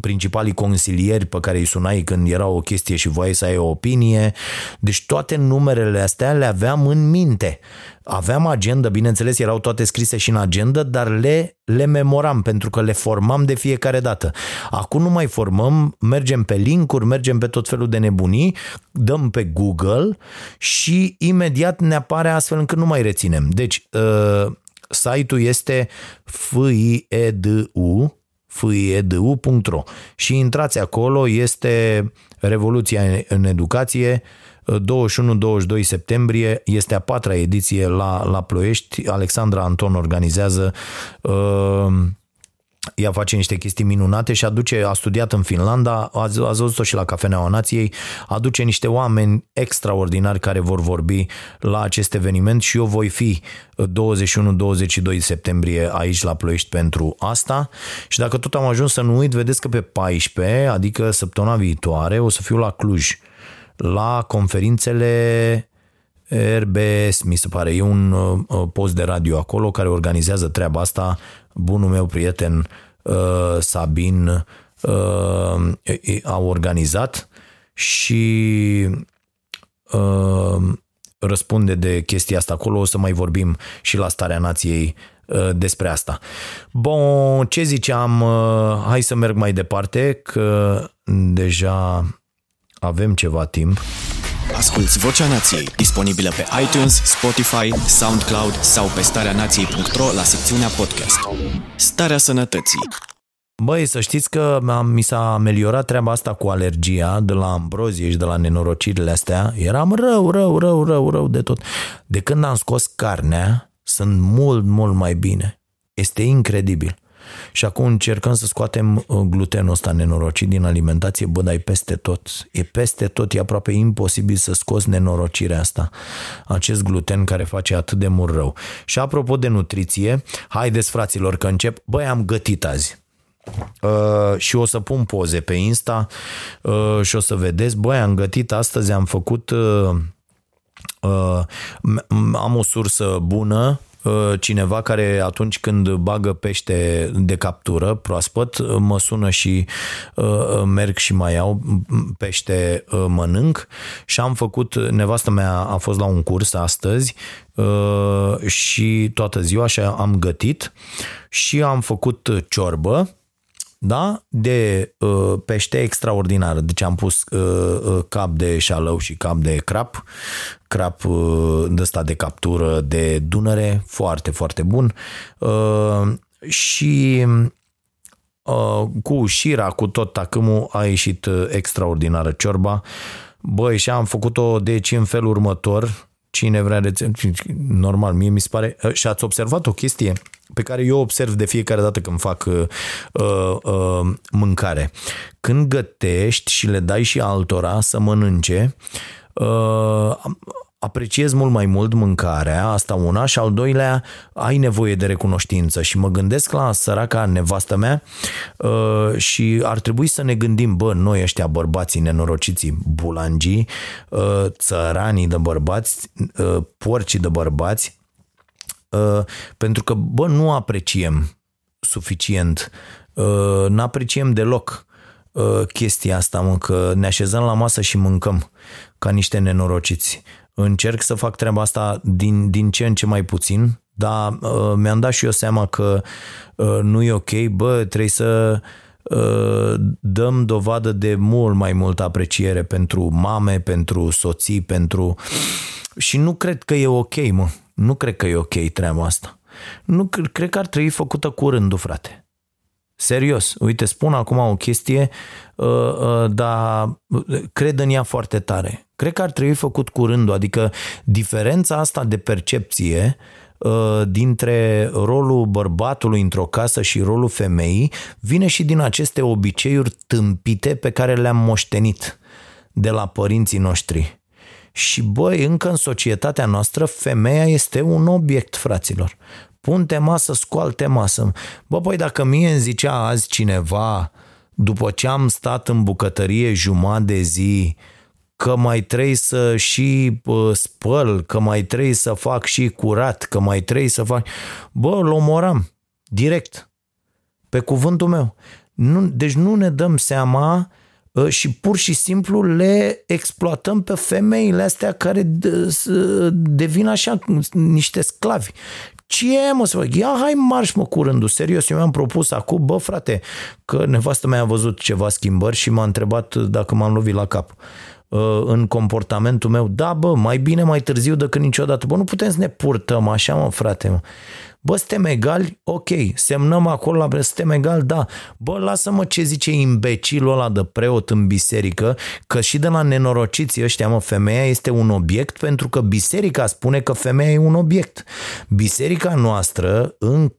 principalii consilieri pe care îi sunai când era o chestie și voiai să ai o opinie, deci toate numerele astea le aveam în minte. Aveam agenda, bineînțeles, erau toate scrise și în agenda, dar le, le memoram pentru că le formam de fiecare dată. Acum nu mai formăm, mergem pe linkuri, mergem pe tot felul de nebunii, dăm pe Google și imediat ne apare astfel încât nu mai reținem. Deci, uh, site-ul este fiedu fiedu.ro și intrați acolo, este Revoluția în Educație, 21-22 septembrie este a patra ediție la, la Ploiești. Alexandra Anton organizează uh, ea face niște chestii minunate și aduce, a studiat în Finlanda, ați, ați văzut-o și la Cafeneaua Nației, aduce niște oameni extraordinari care vor vorbi la acest eveniment și eu voi fi 21-22 septembrie aici la Ploiești pentru asta și dacă tot am ajuns să nu uit, vedeți că pe 14, adică săptămâna viitoare, o să fiu la Cluj la conferințele RBS, mi se pare. E un uh, post de radio acolo care organizează treaba asta. Bunul meu prieten uh, Sabin uh, a organizat și răspunde de chestia asta acolo. O să mai vorbim și la Starea Nației despre asta. Bun, ce ziceam? Hai să merg mai departe, că deja avem ceva timp. Asculți Vocea Nației, disponibilă pe iTunes, Spotify, SoundCloud sau pe starea nației.ro la secțiunea podcast. Starea sănătății. Băi, să știți că mi s-a ameliorat treaba asta cu alergia de la ambrozie și de la nenorocirile astea. Eram rău, rău, rău, rău, rău de tot. De când am scos carnea, sunt mult, mult mai bine. Este incredibil. Și acum încercăm să scoatem uh, glutenul ăsta nenorocit din alimentație, bă, dar e peste tot. E peste tot, e aproape imposibil să scoți nenorocirea asta. Acest gluten care face atât de mult rău. Și apropo de nutriție, haideți fraților că încep. Băi, am gătit azi. Uh, și o să pun poze pe Insta uh, și o să vedeți, băi, am gătit astăzi, am făcut uh, uh, am o sursă bună Uh, cineva care atunci când bagă pește de captură proaspăt, uh, mă sună și uh, merg și mai iau pește mănânc și am făcut, nevastă mea a fost la un curs astăzi și toată ziua și am gătit și am făcut ciorbă da? de uh, pește extraordinar. Deci am pus uh, uh, cap de șalău și cap de crap, crap uh, de ăsta de captură de Dunăre, foarte, foarte bun. Uh, și uh, cu șira, cu tot tacâmul a ieșit uh, extraordinară ciorba. Băi, și am făcut-o deci în felul următor, cine vrea rețetă, normal, mie mi se pare, uh, și ați observat o chestie, pe care eu observ de fiecare dată când fac uh, uh, uh, mâncare. Când gătești și le dai și altora să mănânce, uh, apreciez mult mai mult mâncarea, asta una, și al doilea, ai nevoie de recunoștință. Și mă gândesc la săraca nevastă mea uh, și ar trebui să ne gândim, bă, noi ăștia bărbații nenorociții, bulangii, uh, țăranii de bărbați, uh, porcii de bărbați, Uh, pentru că, bă, nu apreciem suficient, uh, nu apreciem deloc uh, chestia asta, mă, că ne așezăm la masă și mâncăm ca niște nenorociți. Încerc să fac treaba asta din, din ce în ce mai puțin, dar uh, mi-am dat și eu seama că uh, nu e ok, bă, trebuie să uh, dăm dovadă de mult mai multă apreciere pentru mame, pentru soții, pentru... Și nu cred că e ok, mă. Nu cred că e ok treaba asta. Nu cred că ar trebui făcută curând, frate. Serios, uite, spun acum o chestie, uh, uh, dar cred în ea foarte tare. Cred că ar trebui făcut curând, adică diferența asta de percepție uh, dintre rolul bărbatului într-o casă și rolul femeii vine și din aceste obiceiuri tâmpite pe care le-am moștenit de la părinții noștri. Și băi, încă în societatea noastră, femeia este un obiect, fraților punte masă, scoalte masă. Bă, păi dacă mie îmi zicea azi cineva, după ce am stat în bucătărie jumătate de zi, că mai trebuie să și uh, spăl, că mai trebuie să fac și curat, că mai trebuie să fac... Bă, îl omoram, direct, pe cuvântul meu. Nu, deci nu ne dăm seama uh, și pur și simplu le exploatăm pe femeile astea care devin așa niște sclavi. Ce mă să fac? Ia hai marș mă curându, serios, eu mi-am propus acum, bă frate, că nevastă mea a văzut ceva schimbări și m-a întrebat dacă m-am lovit la cap uh, în comportamentul meu. Da, bă, mai bine mai târziu decât niciodată. Bă, nu putem să ne purtăm așa, mă, frate. Mă. Bă, suntem egali? Ok. Semnăm acolo la suntem egali? Da. Bă, lasă-mă ce zice imbecilul ăla de preot în biserică, că și de la nenorociții ăștia, mă, femeia este un obiect pentru că biserica spune că femeia e un obiect. Biserica noastră, în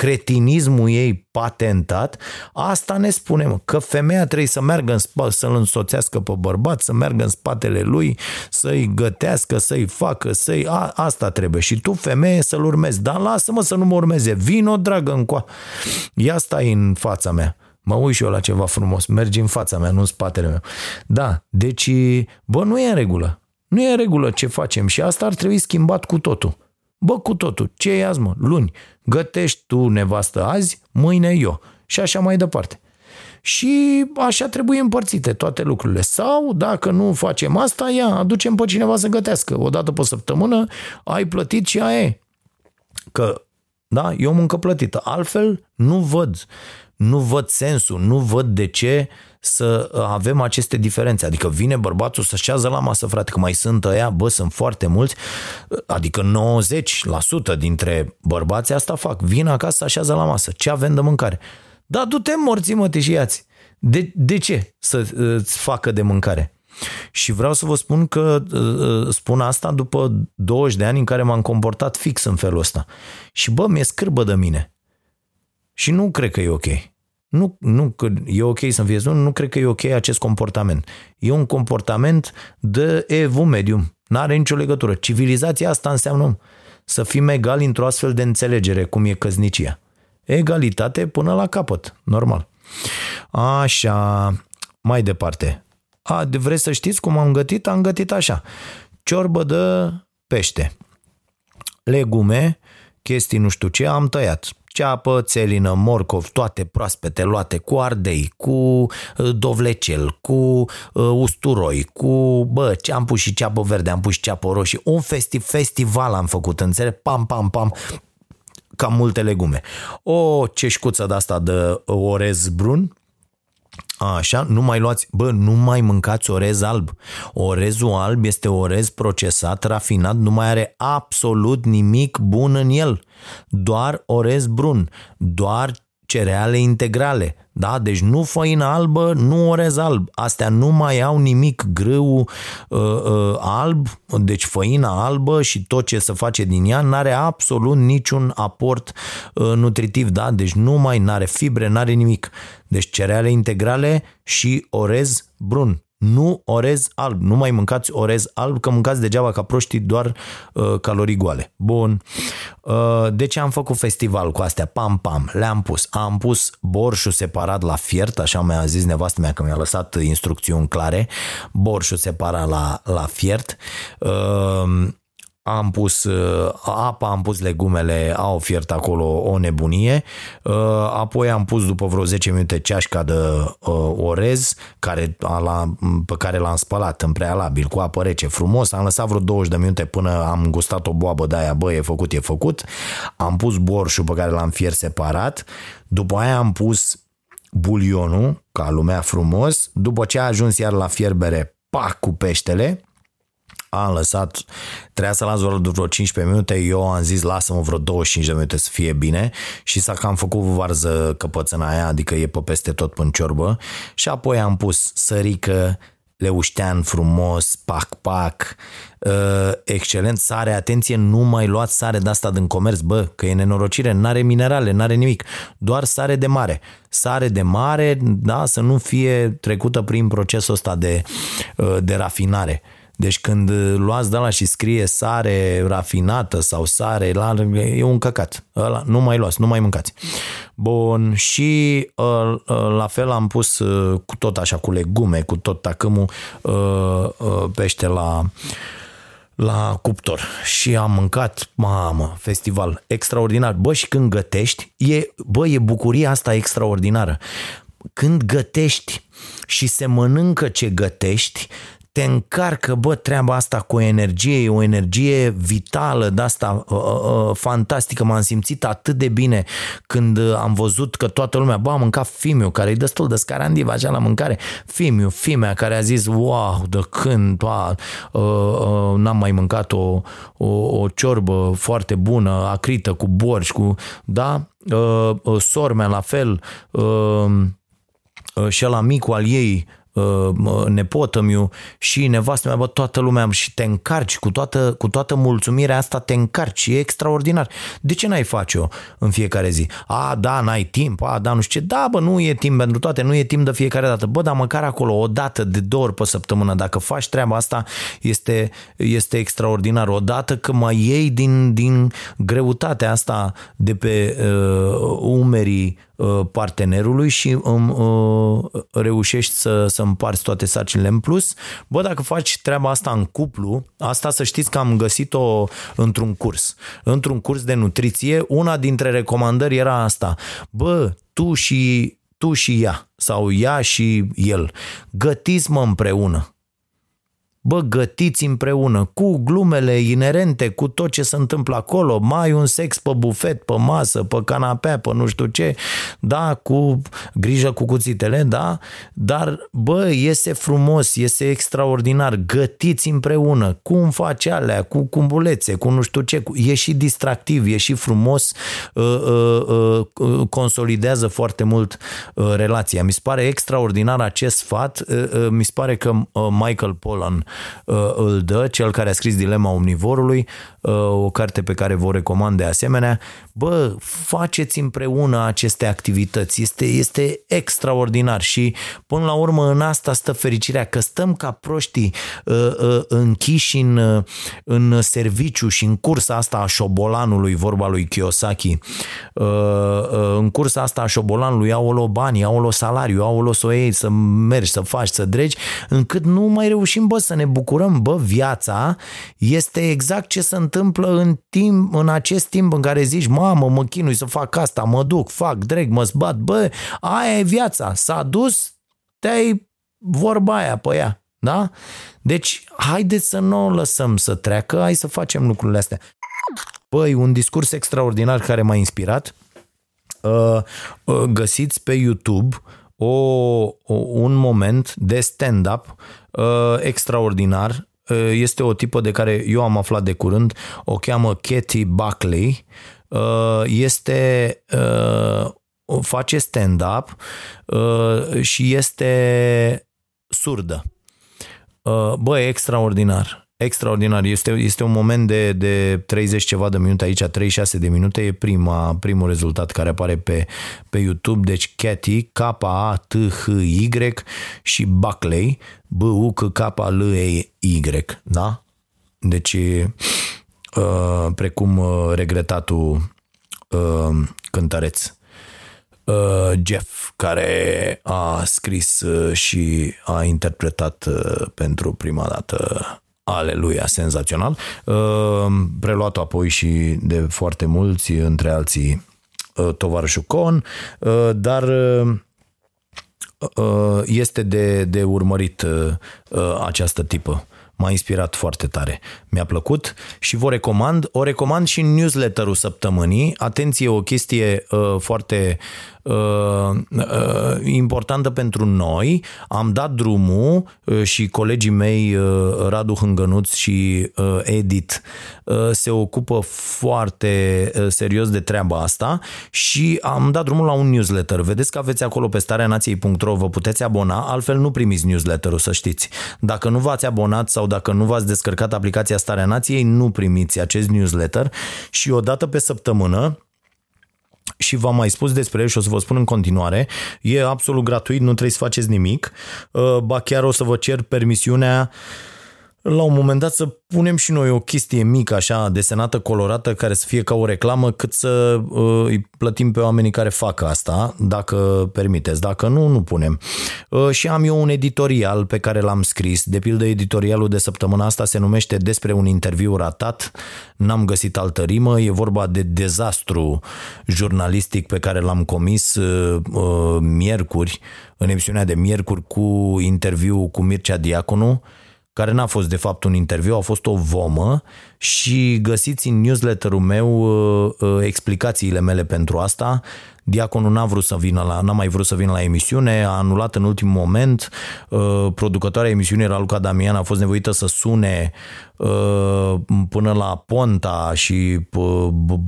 cretinismul ei patentat, asta ne spune că femeia trebuie să meargă în spate, să-l însoțească pe bărbat, să meargă în spatele lui, să-i gătească, să-i facă, să-i... A, asta trebuie. Și tu, femeie, să-l urmezi. Dar lasă-mă să nu mă urmeze. Vino, dragă, încoa. Ia stai în fața mea. Mă uit și eu la ceva frumos. Mergi în fața mea, nu în spatele meu. Da, deci, bă, nu e în regulă. Nu e în regulă ce facem și asta ar trebui schimbat cu totul. Bă, cu totul. Ce e azi, mă? Luni. Gătești tu nevastă azi, mâine eu. Și așa mai departe. Și așa trebuie împărțite toate lucrurile. Sau, dacă nu facem asta, ia, aducem pe cineva să gătească. O dată pe săptămână ai plătit și aia e. Că, da, e o muncă plătită. Altfel, nu văd. Nu văd sensul, nu văd de ce să avem aceste diferențe. Adică vine bărbatul să șează la masă, frate, că mai sunt ăia, bă, sunt foarte mulți, adică 90% dintre bărbații asta fac. Vin acasă, să așează la masă. Ce avem de mâncare? Da, du-te morții, mă, te și iați. De, de ce să îți facă de mâncare? Și vreau să vă spun că spun asta după 20 de ani în care m-am comportat fix în felul ăsta. Și bă, mi-e scârbă de mine. Și nu cred că e ok. Nu, nu că e ok să înviezi nu, nu cred că e ok acest comportament. E un comportament de evu medium. N-are nicio legătură. Civilizația asta înseamnă să fim egali într-o astfel de înțelegere, cum e căznicia. Egalitate până la capăt, normal. Așa, mai departe. A, de vreți să știți cum am gătit? Am gătit așa. Ciorbă de pește. Legume, chestii nu știu ce, am tăiat ceapă, țelină, morcov, toate proaspete luate cu ardei, cu uh, dovlecel, cu uh, usturoi, cu, bă, ce am pus și ceapă verde, am pus și ceapă roșie. Un festi- festival am făcut, înțeleg? Pam, pam, pam, cam multe legume. O ceșcuță de asta de orez brun, Așa, nu mai luați, bă, nu mai mâncați orez alb. Orezul alb este orez procesat, rafinat, nu mai are absolut nimic bun în el. Doar orez brun, doar cereale integrale. Da? Deci nu făină albă, nu orez alb. Astea nu mai au nimic grâu uh, uh, alb, deci făina albă și tot ce se face din ea n-are absolut niciun aport uh, nutritiv. Da? Deci nu mai n-are fibre, n-are nimic. Deci cereale integrale și orez brun nu orez alb. Nu mai mâncați orez alb, că mâncați degeaba ca proștii doar uh, calorii goale. Bun. Uh, de ce am făcut festival cu astea? Pam, pam. Le-am pus. Am pus borșul separat la fiert, așa mi-a zis nevastă mea că mi-a lăsat instrucțiuni clare. Borșul separat la, la fiert. Uh, am pus uh, apa, am pus legumele, au fiert acolo o nebunie, uh, apoi am pus după vreo 10 minute ceașca de uh, orez care, la, pe care l-am spălat în prealabil cu apă rece frumos, am lăsat vreo 20 de minute până am gustat o boabă de aia, bă, e făcut, e făcut, am pus borșul pe care l-am fiert separat, după aia am pus bulionul, ca lumea frumos, după ce a ajuns iar la fierbere, pac cu peștele, am lăsat, trebuia să las vreo 15 minute, eu am zis lasă-mă vreo 25 de minute să fie bine și s-a cam făcut varză căpățâna aia, adică e pe peste tot în ciorbă și apoi am pus sărică, leuștean frumos, pac-pac, uh, excelent, sare, atenție, nu mai luați sare de asta din comerț, bă, că e nenorocire, n-are minerale, n-are nimic, doar sare de mare. Sare de mare, da, să nu fie trecută prin procesul ăsta de, uh, de rafinare. Deci când luați de la și scrie sare rafinată sau sare, la, e un căcat. Ăla, nu mai luați, nu mai mâncați. Bun, și uh, uh, la fel am pus uh, cu tot așa, cu legume, cu tot tacâmul, pește la la cuptor și am mâncat, mamă, festival extraordinar. Bă, și când gătești, e, bă, e bucuria asta extraordinară. Când gătești și se mănâncă ce gătești, te încarcă, bă, treaba asta cu o energie, o energie vitală de asta uh, uh, uh, fantastică. M-am simțit atât de bine când am văzut că toată lumea, bă, am mâncat Fimiu, care e destul de scarandiv așa la mâncare. Fimiu, Fimea, care a zis, wow, de când, wow, uh, uh, n-am mai măncat o, o, o ciorbă foarte bună, acrită, cu borș, cu, da, uh, uh, sormea la fel, uh, uh, și la micul al ei, Uh, nepotă miu și nevastă mea, bă, toată lumea și te încarci cu toată, cu toată mulțumirea asta, te încarci, e extraordinar. De ce n-ai face-o în fiecare zi? A, da, n-ai timp, a, da, nu știu ce, da, bă, nu e timp pentru toate, nu e timp de fiecare dată, bă, dar măcar acolo, o dată, de două ori pe săptămână, dacă faci treaba asta, este, este extraordinar. O dată că mai iei din, din greutatea asta de pe uh, umerii Uh, partenerului și um, uh, reușești să, să împarți toate sarcinile în plus. Bă, dacă faci treaba asta în cuplu, asta să știți că am găsit-o într-un curs. Într-un curs de nutriție, una dintre recomandări era asta. Bă, tu și tu și ea sau ea și el, gătiți-mă împreună Bă, gătiți împreună, cu glumele inerente, cu tot ce se întâmplă acolo, mai un sex pe bufet, pe masă, pe canapea, pe nu știu ce, da, cu grijă cu cuțitele, da, dar, bă, iese frumos, iese extraordinar, gătiți împreună, cum face alea, cu cumbulețe, cu nu știu ce, e și distractiv, e și frumos, uh, uh, uh, consolidează foarte mult uh, relația. Mi se pare extraordinar acest sfat, uh, uh, mi se pare că uh, Michael Pollan uh, îl dă, cel care a scris Dilema Omnivorului, uh, o carte pe care vă recomand de asemenea. Bă, faceți împreună aceste activități, este, este extraordinar și până la urmă în asta stă fericirea, că stăm ca proștii uh, uh, închiși în, uh, în serviciu și în cursa asta a șobolanului, vorba lui Kiyosaki, uh, uh, în cursa asta a șobolanului, au o bani, au o salariu, au o să o iei, să mergi, să faci, să dregi, încât nu mai reușim, bă, să ne bucurăm, bă, viața este exact ce se întâmplă în, timp, în acest timp în care zici, mamă, mă chinui să fac asta, mă duc, fac, dreg, mă zbat, bă, aia e viața, s-a dus, te-ai vorba aia pe ea, da? Deci, haideți să nu o lăsăm să treacă, hai să facem lucrurile astea. Băi, un discurs extraordinar care m-a inspirat, uh, uh, găsiți pe YouTube o, o, un moment de stand-up uh, extraordinar. Uh, este o tipă de care eu am aflat de curând, o cheamă Katie Buckley. Uh, este uh, face stand-up uh, și este surdă. Uh, bă, e extraordinar extraordinar. Este, este un moment de, de 30 ceva de minute aici, 36 de minute, e prima, primul rezultat care apare pe, pe YouTube, deci Cathy, K-A-T-H-Y și Buckley, B-U-C-K-L-E-Y, da? Deci, uh, precum uh, regretatul uh, cântăreț. Uh, Jeff, care a scris uh, și a interpretat uh, pentru prima dată Aleluia, senzațional. Uh, preluat apoi și de foarte mulți, între alții uh, tovarășul Con, uh, dar este de, de urmărit această tipă. M-a inspirat foarte tare. Mi-a plăcut și vă recomand. O recomand și în newsletterul săptămânii. Atenție, o chestie uh, foarte uh, uh, importantă pentru noi. Am dat drumul uh, și colegii mei uh, Radu Hângănuț și uh, Edit uh, se ocupă foarte uh, serios de treaba asta și am dat drumul la un newsletter. Vedeți că aveți acolo pe stareanației.ro, vă puteți abona, altfel nu primiți newsletterul, să știți. Dacă nu v-ați abonat sau dacă nu v-ați descărcat aplicația Starea Nației, nu primiți acest newsletter și o dată pe săptămână și v-am mai spus despre el și o să vă spun în continuare, e absolut gratuit, nu trebuie să faceți nimic, uh, ba chiar o să vă cer permisiunea la un moment dat să punem și noi o chestie mică, așa, desenată, colorată, care să fie ca o reclamă, cât să uh, îi plătim pe oamenii care fac asta, dacă permiteți. Dacă nu, nu punem. Uh, și am eu un editorial pe care l-am scris. De pildă, editorialul de săptămâna asta se numește Despre un interviu ratat. N-am găsit altă rimă. E vorba de dezastru jurnalistic pe care l-am comis uh, uh, miercuri, în emisiunea de miercuri cu interviu cu Mircea Diaconu care n-a fost de fapt un interviu, a fost o vomă și găsiți în newsletterul meu uh, uh, explicațiile mele pentru asta. Diaconul n-a vrut să vină la, n-a mai vrut să vină la emisiune, a anulat în ultimul moment. Uh, producătoarea emisiunii, Raluca Damian, a fost nevoită să sune până la Ponta și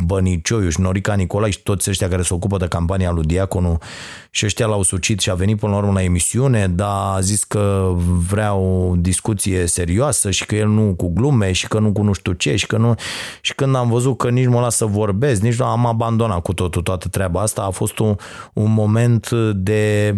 Bănicioiuș și Norica Nicolai și toți ăștia care se ocupă de campania lui Diaconu și ăștia l-au sucit și a venit până la urmă la emisiune, dar a zis că vrea o discuție serioasă și că el nu cu glume și că nu cu nu știu ce și că nu... Și când am văzut că nici mă las să vorbesc, nici nu am abandonat cu totul toată treaba asta, a fost un, un moment de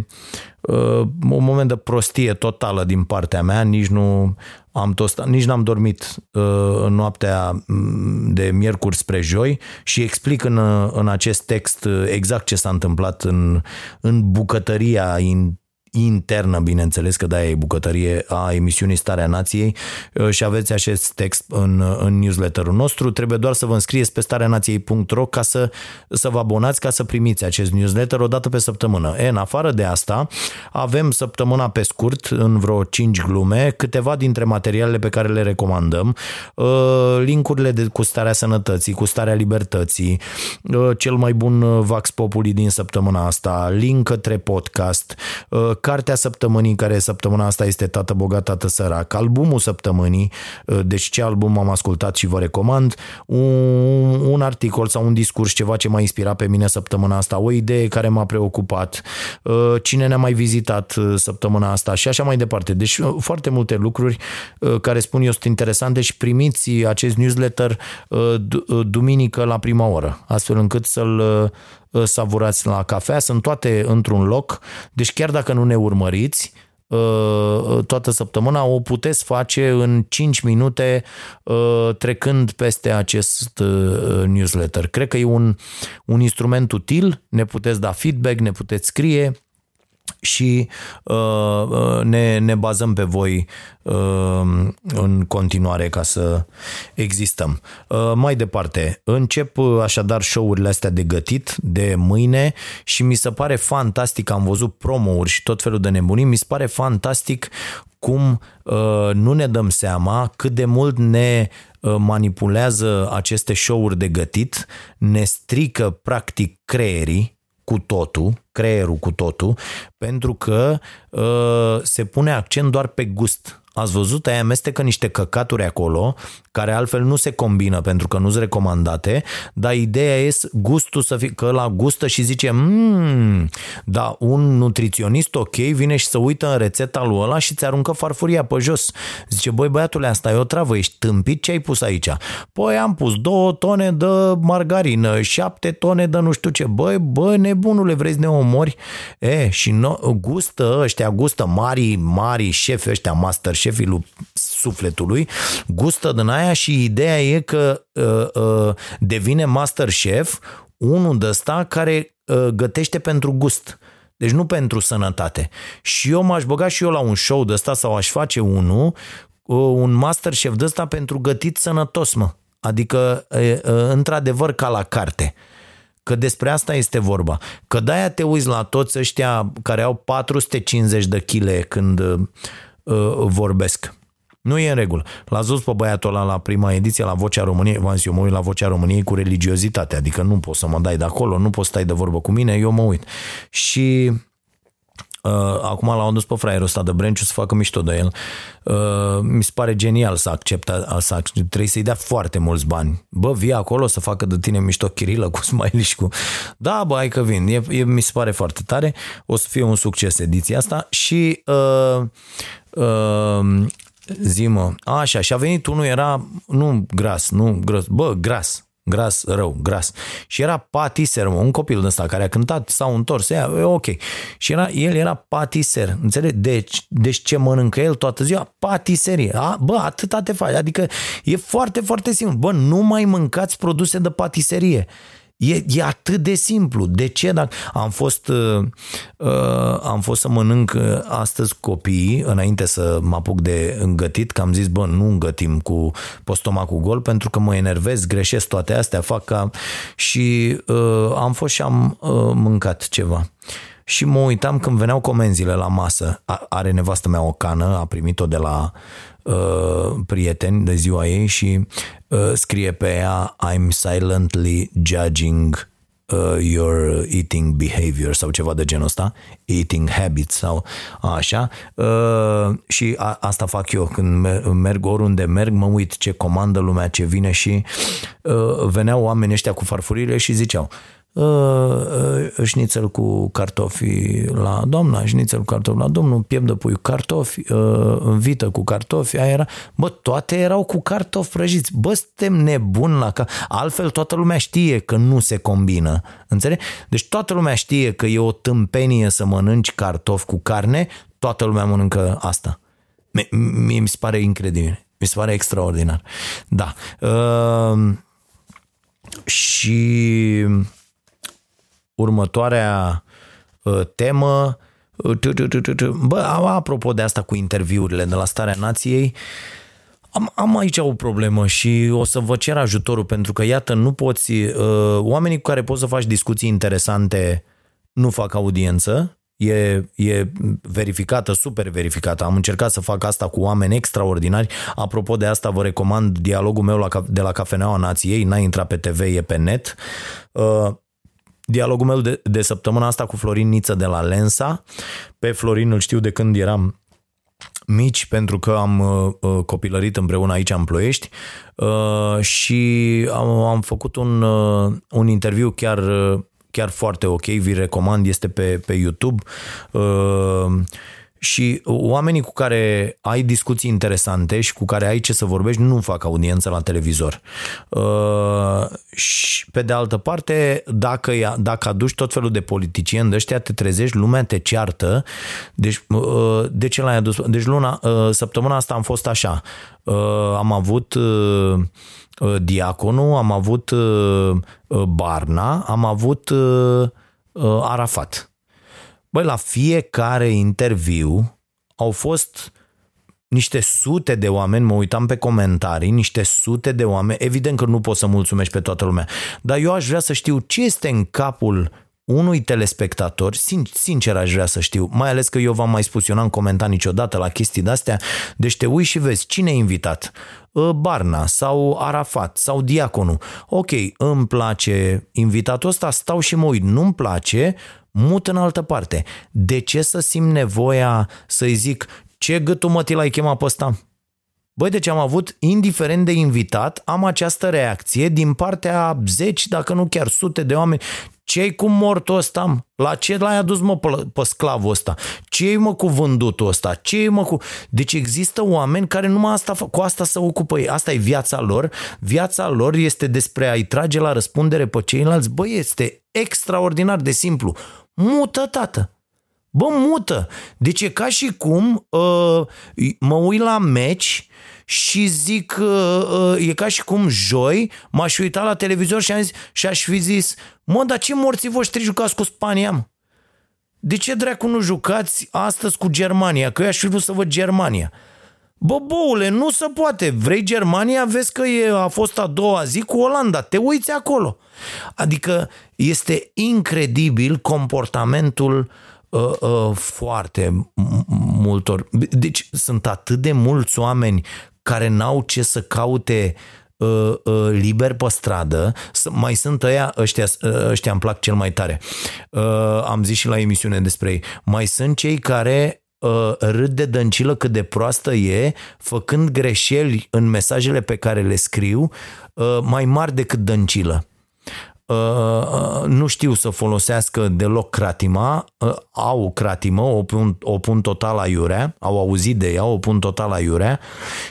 uh, un moment de prostie totală din partea mea, nici nu am tostat, nici n-am dormit uh, în noaptea mm, de miercuri spre joi și explic în, în acest text uh, exact ce s-a întâmplat în, în bucătăria in, internă, bineînțeles că da, e bucătărie a emisiunii Starea Nației uh, și aveți acest text în, în newsletterul nostru. Trebuie doar să vă înscrieți pe stareanației.ro ca să, să vă abonați ca să primiți acest newsletter o dată pe săptămână. E, în afară de asta, avem săptămâna pe scurt, în vreo 5 glume, câteva dintre materialele pe care le recomandăm, uh, linkurile de, cu starea sănătății, cu starea libertății, uh, cel mai bun Vax Populi din săptămâna asta, link către podcast, cartea săptămânii, care săptămâna asta este Tată Bogat, Tată Sărac, albumul săptămânii, uh, deci ce album am ascultat și vă recomand, un, un articol sau un discurs, ceva ce m-a inspirat pe mine săptămâna asta, o idee care m-a preocupat, uh, cine ne-a mai vizitat uh, săptămâna asta și așa mai departe. Deci foarte multe lucruri care spun eu sunt interesante și primiți acest newsletter duminică la prima oră, astfel încât să-l Uh, savurați la cafea, sunt toate într-un loc, deci chiar dacă nu ne urmăriți, uh, uh, toată săptămâna o puteți face în 5 minute trecând peste acest newsletter. Cred că e un, un instrument util, ne puteți da feedback, ne puteți scrie și uh, uh, ne, ne bazăm pe voi uh, în continuare ca să existăm. Uh, mai departe, încep uh, așadar show-urile astea de gătit de mâine și mi se pare fantastic, am văzut promo-uri și tot felul de nebunii, mi se pare fantastic cum uh, nu ne dăm seama cât de mult ne uh, manipulează aceste show-uri de gătit, ne strică practic creierii, cu totul, creierul cu totul, pentru că uh, se pune accent doar pe gust. Ați văzut, aia amestecă niște căcaturi acolo, care altfel nu se combină pentru că nu sunt recomandate, dar ideea e gustul să fie, că la gustă și zice, mmm, da, un nutriționist ok vine și să uită în rețeta lui ăla și ți aruncă farfuria pe jos. Zice, băi băiatule, asta e o travă, ești tâmpit, ce ai pus aici? Păi am pus două tone de margarină, șapte tone de nu știu ce, băi, bă, nebunule, vrei să ne omori? E, și no, gustă ăștia, gustă mari, mari șefi ăștia, master șefii lui sufletului, gustă din aia și ideea e că uh, uh, devine master chef unul de ăsta care uh, gătește pentru gust. Deci nu pentru sănătate. Și eu m-aș băga și eu la un show de ăsta sau aș face unul un master chef de ăsta pentru gătit sănătos, mă. Adică, într-adevăr, ca la carte. Că despre asta este vorba. Că de-aia te uiți la toți ăștia care au 450 de chile când uh, vorbesc. Nu e în regulă. L-a zis pe băiatul ăla la prima ediție, la Vocea României, v-am zis, eu mă uit la Vocea României cu religiozitate, adică nu poți să mă dai de acolo, nu poți să stai de vorbă cu mine, eu mă uit. Și Uh, acum l-au dus pe fraierul ăsta de Brenciu să facă mișto de el. Uh, mi se pare genial să accepte, să accepte, trebuie să-i dea foarte mulți bani. Bă, vii acolo să facă de tine mișto Chirilă cu smiley și cu... Da, bă, hai că vin. E, e, mi se pare foarte tare. O să fie un succes ediția asta și uh, uh, zi-mă, așa, și a venit unul, era, nu gras, nu gras, bă, gras, gras, rău, gras. Și era patiser, mă, un copil de ăsta care a cântat, s-au întors, ea, e ok. Și era, el era patiser, înțelegi? Deci, deci ce mănâncă el toată ziua? Patiserie. A, bă, atâta te faci. Adică e foarte, foarte simplu. Bă, nu mai mâncați produse de patiserie. E, e atât de simplu. De ce? Dacă am fost, uh, uh, am fost să mănânc uh, astăzi copiii, înainte să mă apuc de îngătit, că am zis, bă, nu îngătim cu postomacul gol, pentru că mă enervez, greșesc toate astea, fac ca... Și uh, am fost și am uh, mâncat ceva. Și mă uitam când veneau comenzile la masă. Are nevastă mea o cană, a primit-o de la uh, prieteni de ziua ei și uh, scrie pe ea I'm silently judging uh, your eating behavior sau ceva de genul ăsta, eating habits sau așa. Uh, și a, asta fac eu. Când merg oriunde merg, mă uit ce comandă lumea, ce vine și uh, veneau oamenii ăștia cu farfurile și ziceau Uh, uh, șnițel cu cartofi la doamna, șnițel cu cartofi la domnul, piept de pui cartofi, uh, vită cu cartofi, aia era, bă, toate erau cu cartofi prăjiți, bă, suntem nebuni la ca... altfel toată lumea știe că nu se combină, înțelegi? Deci toată lumea știe că e o tâmpenie să mănânci cartofi cu carne, toată lumea mănâncă asta. Mie mi se pare incredibil, mi se pare extraordinar. Da. Uh, și următoarea uh, temă. Uh, bă, apropo de asta cu interviurile de la Starea Nației, am, am aici o problemă și o să vă cer ajutorul pentru că, iată, nu poți, uh, oamenii cu care poți să faci discuții interesante nu fac audiență, e, e verificată, super verificată. Am încercat să fac asta cu oameni extraordinari. Apropo de asta, vă recomand dialogul meu la, de la Cafeneaua Nației, n-a intrat pe TV, e pe net. Uh, dialogul meu de, de săptămâna asta cu Florin Niță de la Lensa. Pe Florin îl știu de când eram mici pentru că am uh, uh, copilărit împreună aici în Ploiești uh, și am, am făcut un, uh, un interviu chiar, uh, chiar foarte ok, vi recomand, este pe, pe YouTube. Uh, și oamenii cu care ai discuții interesante și cu care ai ce să vorbești nu fac audiență la televizor. Uh, și pe de altă parte, dacă, dacă aduci tot felul de politicieni de ăștia, te trezești, lumea te ceartă. Deci, uh, de ce l-ai adus? Deci luna, uh, săptămâna asta am fost așa. Am avut Diaconu, am avut Barna, am avut Arafat Băi, la fiecare interviu au fost niște sute de oameni, mă uitam pe comentarii, niște sute de oameni, evident că nu pot să mulțumești pe toată lumea, dar eu aș vrea să știu ce este în capul unui telespectator, sincer aș vrea să știu, mai ales că eu v-am mai spus, eu n-am comentat niciodată la chestii de-astea, deci te uiți și vezi cine e invitat, ă, Barna sau Arafat sau Diaconu. Ok, îmi place invitatul ăsta, stau și mă uit, nu-mi place, mut în altă parte. De ce să simt nevoia să-i zic ce gâtul mă l-ai chemat pe ăsta? Băi, deci am avut, indiferent de invitat, am această reacție din partea zeci, dacă nu chiar sute de oameni. Ce-i cu mortul ăsta? La ce l-ai adus mă pe, pe sclavul ăsta? Ce-i mă cu vândutul ăsta? Ce-i mă cu... Deci există oameni care numai asta, cu asta se ocupă ei. Asta e viața lor. Viața lor este despre a-i trage la răspundere pe ceilalți. Băi, este extraordinar de simplu. Mută, tată. Bă, mută. Deci e ca și cum uh, mă uit la meci și zic, uh, uh, e ca și cum joi m-aș uita la televizor și, am zis, și aș fi zis, mă, dar ce morții voștri jucați cu Spania, mă? De ce dracu nu jucați astăzi cu Germania? Că eu aș fi vrut să văd Germania. Bă, boule, nu se poate. Vrei Germania, vezi că e, a fost a doua zi cu Olanda. Te uiți acolo. Adică este incredibil comportamentul uh, uh, foarte multor. Deci sunt atât de mulți oameni care n-au ce să caute uh, uh, liber pe stradă, mai sunt ăia, ăștia, uh, ăștia îmi plac cel mai tare. Uh, am zis și la emisiune despre ei. Mai sunt cei care uh, râd de dăncilă cât de proastă e, făcând greșeli în mesajele pe care le scriu, uh, mai mari decât dăncilă. Uh, uh, nu știu să folosească deloc cratima, uh, au cratimă, o pun, o pun total la iurea, au auzit de ea, o pun total la iurea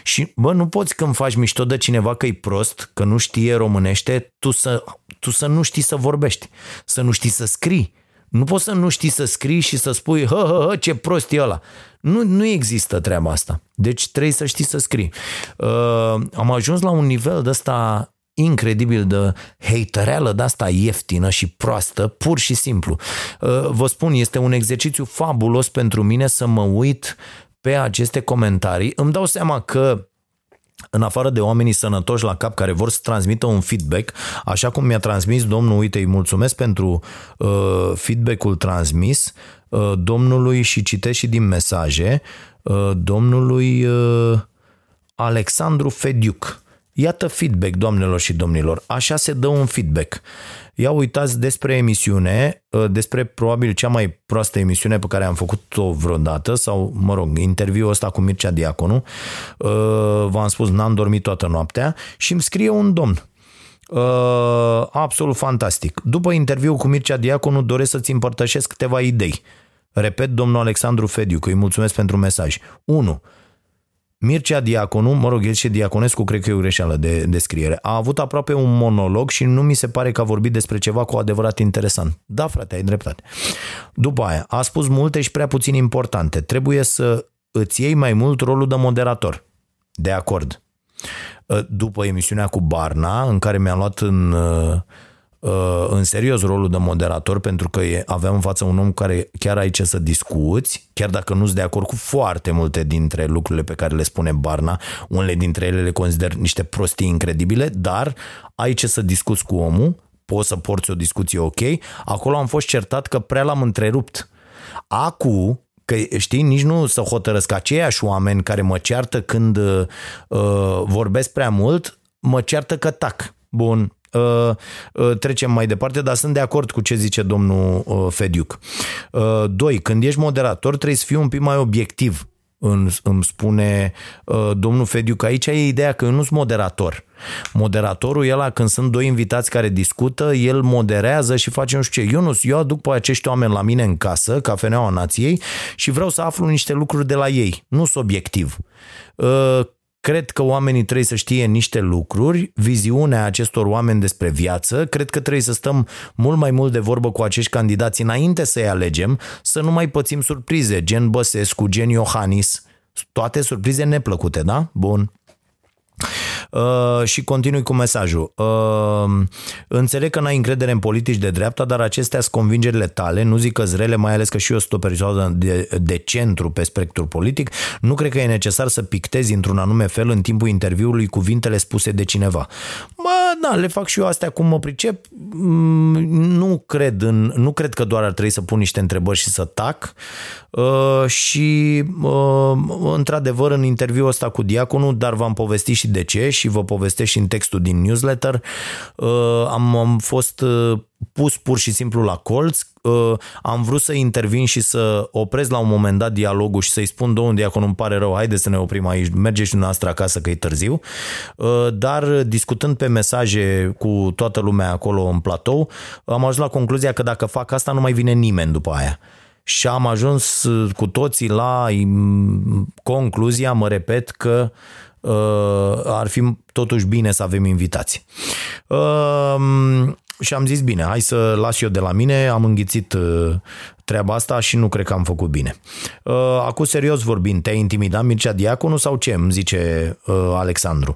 și, bă, nu poți când faci mișto de cineva că e prost, că nu știe românește, tu să, tu să nu știi să vorbești, să nu știi să scrii. Nu poți să nu știi să scrii și să spui, hă, hă, hă, ce prost e ăla. Nu, nu există treaba asta. Deci trebuie să știi să scrii. Uh, am ajuns la un nivel de ăsta incredibil de hatereală de asta ieftină și proastă, pur și simplu. Uh, vă spun, este un exercițiu fabulos pentru mine să mă uit pe aceste comentarii. Îmi dau seama că în afară de oamenii sănătoși la cap care vor să transmită un feedback, așa cum mi-a transmis domnul, uite, îi mulțumesc pentru uh, feedback-ul transmis uh, domnului și citesc și din mesaje, uh, domnului uh, Alexandru Fediuc. Iată feedback, doamnelor și domnilor. Așa se dă un feedback. Ia uitați despre emisiune, ă, despre probabil cea mai proastă emisiune pe care am făcut-o vreodată, sau, mă rog, interviul ăsta cu Mircea Diaconu. Ă, v-am spus, n-am dormit toată noaptea și îmi scrie un domn. ă, absolut fantastic. După interviul cu Mircea Diaconu doresc să-ți împărtășesc câteva idei. Repet, domnul Alexandru Fediu, că îi mulțumesc pentru mesaj. 1. Mircea Diaconu, mă rog, el și Diaconescu, cred că e o greșeală de descriere, a avut aproape un monolog și nu mi se pare că a vorbit despre ceva cu adevărat interesant. Da, frate, ai dreptate. După aia, a spus multe și prea puțin importante. Trebuie să îți iei mai mult rolul de moderator. De acord. După emisiunea cu Barna, în care mi-a luat în Uh, în serios rolul de moderator pentru că aveam în față un om care chiar ai ce să discuți, chiar dacă nu-s de acord cu foarte multe dintre lucrurile pe care le spune Barna, unele dintre ele le consider niște prostii incredibile, dar ai ce să discuți cu omul, poți să porți o discuție ok. Acolo am fost certat că prea l-am întrerupt. Acu, că știi, nici nu să hotărăsc aceiași oameni care mă ceartă când uh, vorbesc prea mult, mă ceartă că tac. Bun, Uh, uh, trecem mai departe, dar sunt de acord cu ce zice domnul uh, Fediuc. Doi, când ești moderator trebuie să fii un pic mai obiectiv îmi spune domnul Fediu că aici e ideea că eu nu sunt moderator. Moderatorul e la când sunt doi invitați care discută, el moderează și face nu știu ce. Ionus, eu aduc pe acești oameni la mine în casă, cafeneaua nației, și vreau să aflu niște lucruri de la ei. Nu sunt obiectiv. Cred că oamenii trebuie să știe niște lucruri, viziunea acestor oameni despre viață. Cred că trebuie să stăm mult mai mult de vorbă cu acești candidați înainte să-i alegem, să nu mai pățim surprize, gen Băsescu, gen Iohannis, toate surprize neplăcute, da? Bun. Uh, și continui cu mesajul. Uh, înțeleg că n-ai încredere în politici de dreapta, dar acestea sunt convingerile tale, nu zic că zrele, mai ales că și eu sunt o perioadă de, de centru pe spectrul politic. Nu cred că e necesar să pictezi într-un anume fel în timpul interviului cuvintele spuse de cineva. Mă, da, le fac și eu astea cum mă pricep. Mm, nu cred, în, nu cred că doar ar trebui să pun niște întrebări și să tac. Uh, și uh, într-adevăr în interviul ăsta cu Diaconul, dar v-am povestit și de ce și vă povestesc și în textul din newsletter, uh, am, am fost pus pur și simplu la colț, am vrut să intervin și să opresc la un moment dat dialogul și să-i spun domnul Diacon, îmi pare rău, haide să ne oprim aici, mergeți și dumneavoastră acasă că e târziu, dar discutând pe mesaje cu toată lumea acolo în platou, am ajuns la concluzia că dacă fac asta nu mai vine nimeni după aia și am ajuns uh, cu toții la mm, concluzia, mă repet, că uh, ar fi totuși bine să avem invitați. Uh, și am zis, bine, hai să las eu de la mine, am înghițit uh, treaba asta și nu cred că am făcut bine. Uh, acum, serios vorbind, te-ai intimidat Mircea Diaconu sau ce? Îmi zice uh, Alexandru.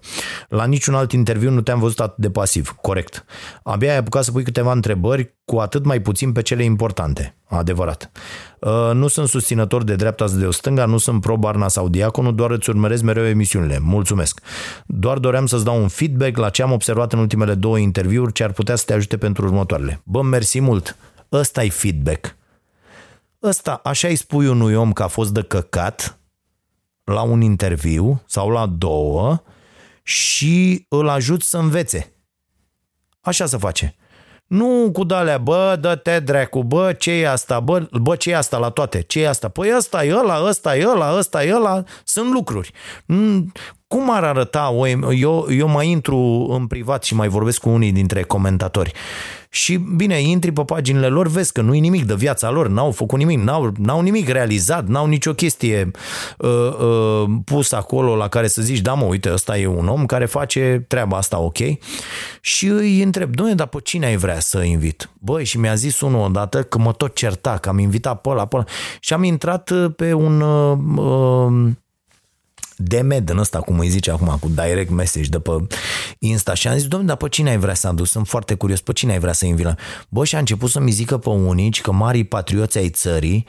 La niciun alt interviu nu te-am văzut atât de pasiv. Corect. Abia ai apucat să pui câteva întrebări, cu atât mai puțin pe cele importante. Adevărat. Uh, nu sunt susținător de dreapta sau de o stânga, nu sunt pro Barna sau Diaconu, doar îți urmăresc mereu emisiunile. Mulțumesc. Doar doream să-ți dau un feedback la ce am observat în ultimele două interviuri, ce ar putea să te ajute pentru următoarele. Bă, mersi mult. Ăsta e feedback Ăsta, așa îi spui unui om că a fost de căcat la un interviu sau la două și îl ajut să învețe. Așa se face. Nu cu dalea, bă, dă-te dracu, bă, ce e asta, bă, bă, ce e asta la toate, ce e asta? Păi ăsta e ăla, ăsta e ăla, ăsta e ăla, sunt lucruri. Cum ar arăta o, eu, eu mai intru în privat și mai vorbesc cu unii dintre comentatori. Și bine, intri pe paginile lor, vezi că nu-i nimic de viața lor, n-au făcut nimic, n-au, n-au nimic realizat, n-au nicio chestie uh, uh, pus acolo la care să zici, da mă, uite, ăsta e un om care face treaba asta ok? Și îi întreb, doamne, dar pe cine ai vrea să invit? Băi, și mi-a zis unul odată că mă tot certa, că am invitat pe ăla, pe ăla. Și am intrat pe un... Uh, uh, DMD în ăsta, cum îi zice acum, cu direct message de pe Insta și am zis, domnule, dar pe cine ai vrea să aduci? Sunt foarte curios, pe cine ai vrea să invilă? Bă, și a început să-mi zică pe unici că marii patrioți ai țării